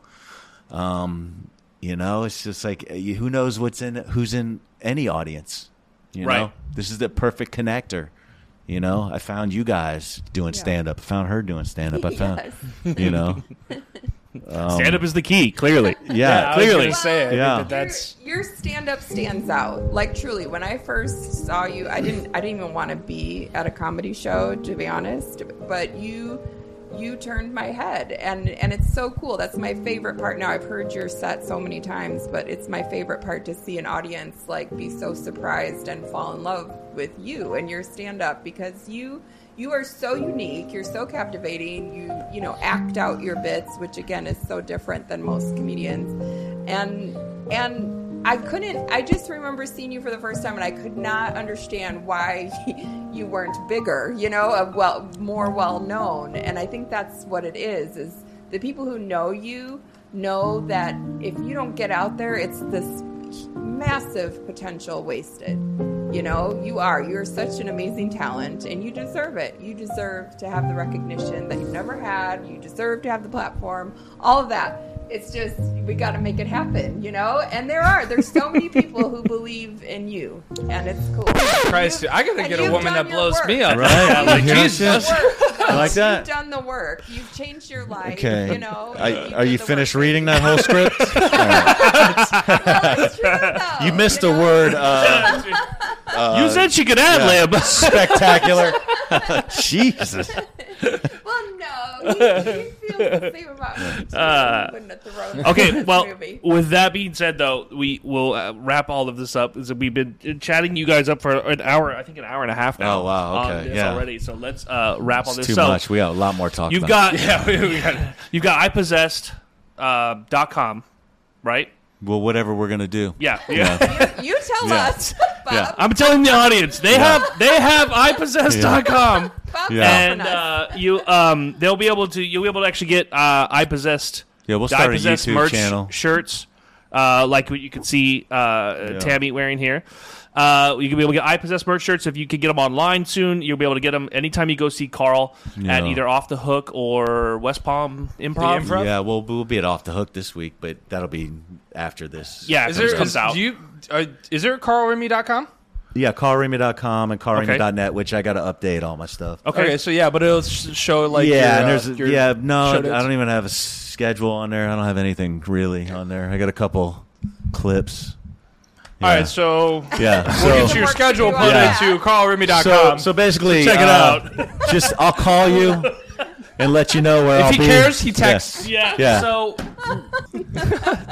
um, you know, it's just like uh, who knows what's in who's in any audience. You Right. know, this is the perfect connector. You know, I found you guys doing Yeah. stand up. I found her doing stand up. I [laughs] found, Yes. you know, [laughs] um, Stand up is the key, clearly. [laughs] yeah, I was clearly. gonna say, I think Yeah. that that's your, your stand up stands out. Like truly, when I first saw you, I didn't I didn't even want to be at a comedy show to be honest. But you you turned my head. And and it's so cool. That's my favorite part. Now i've heard your set so many times but it's my favorite part to see an audience like be so surprised and fall in love with you and your stand up because you you are so unique. You're so captivating. You you know act out your bits which again is so different than most comedians. And and I couldn't. I just remember seeing you for the first time, and I could not understand why [laughs] you weren't bigger. You know, well, more well known. And I think that's what it is. Is the people who know you know that if you don't get out there, it's this massive potential wasted. You know, you are. You're such an amazing talent, and you deserve it. You deserve to have the recognition that you've never had. You deserve to have the platform. All of that it's just we got to make it happen, you know. And there are there's so many [laughs] people who believe in you, and it's cool. Christ, You've- I gotta and get a woman that blows work. me up. Right? Yeah, like You Jesus. I like that. You've done the work. You've changed your life. Okay. You know. I- You are you finished work. reading that whole script? [laughs] It's true, though, you missed know? a word. [laughs] Uh, you said she could ad lib. spectacular. Jesus. Well, no, he, he the same about me. [laughs] Uh, He wouldn't have thrown Okay, well, movie. with that being said, though, we will uh, wrap all of this up. Is we've been chatting you guys up for an hour, I think an hour and a half now. Oh, wow, on okay, this yeah. already. So let's uh, wrap all It's this. too so much. We got a lot more talk you've got [laughs] yeah, we, we got you've got ipossessed uh, dot com, right? well, whatever we're gonna do. Yeah, yeah. you, you tell Yeah. us, [laughs] Bob. Yeah. [laughs] I'm telling the audience they have they have ipossessed.com. Bob's And uh, you, um, they'll be able to. You'll be able to actually get uh, iPossessed. Yeah, we'll start a iPossessed YouTube merch channel. shirts, uh, like what you can see uh, Tami wearing here. Uh, you can be able to get I Possess merch shirts if you can get them online soon. You'll be able to get them anytime you go see Carl at either Off the Hook or West Palm Improv. Improv? Yeah, well, we'll be at off the hook this week, but that'll be after this. Yeah, Is there comes is, out. do you uh, is there carlrimi.com? Yeah, carlrimi.com and carlrimi.net, which I got to update all my stuff. okay. Okay, so yeah, but it'll show like yeah, your, and uh, there's your yeah, no, I don't even have a schedule on there. I don't have anything really on there. I got a couple clips. All Yeah. right, so yeah, we'll so get your schedule do put on that. into carlrimi.com. so, so basically, Check it uh, out. just I'll call you and let you know where if I'll he be. cares, he texts. Yeah. Yeah. So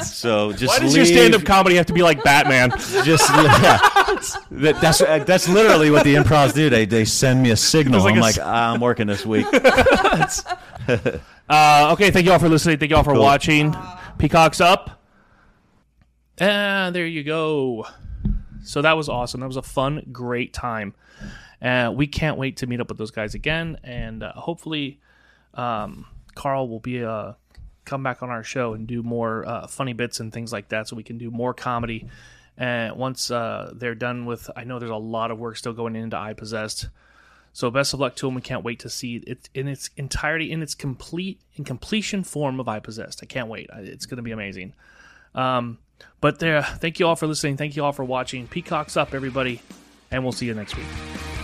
So just why does leave, your stand-up comedy have to be like Batman? Just yeah. that, that's uh, that's literally what the improvs do. They they send me a signal. Like I'm a like s- I'm working this week. [laughs] Uh, okay, thank you all for listening. Thank you all for Cool. watching. Peacock's up. And there you go. So that was awesome. That was a fun, great time. Uh, we can't wait to meet up with those guys again. And uh, hopefully, um, Carl will be uh, come back on our show and do more uh, funny bits and things like that so we can do more comedy. And once uh, they're done with, I know there's a lot of work still going into iPossessed. So best of luck to them. We can't wait to see it in its entirety, in its complete, in completion form of iPossessed. I can't wait. It's going to be amazing. Um, but there, thank you all for listening. Thank you all for watching. Peacock's up, everybody, and we'll see you next week.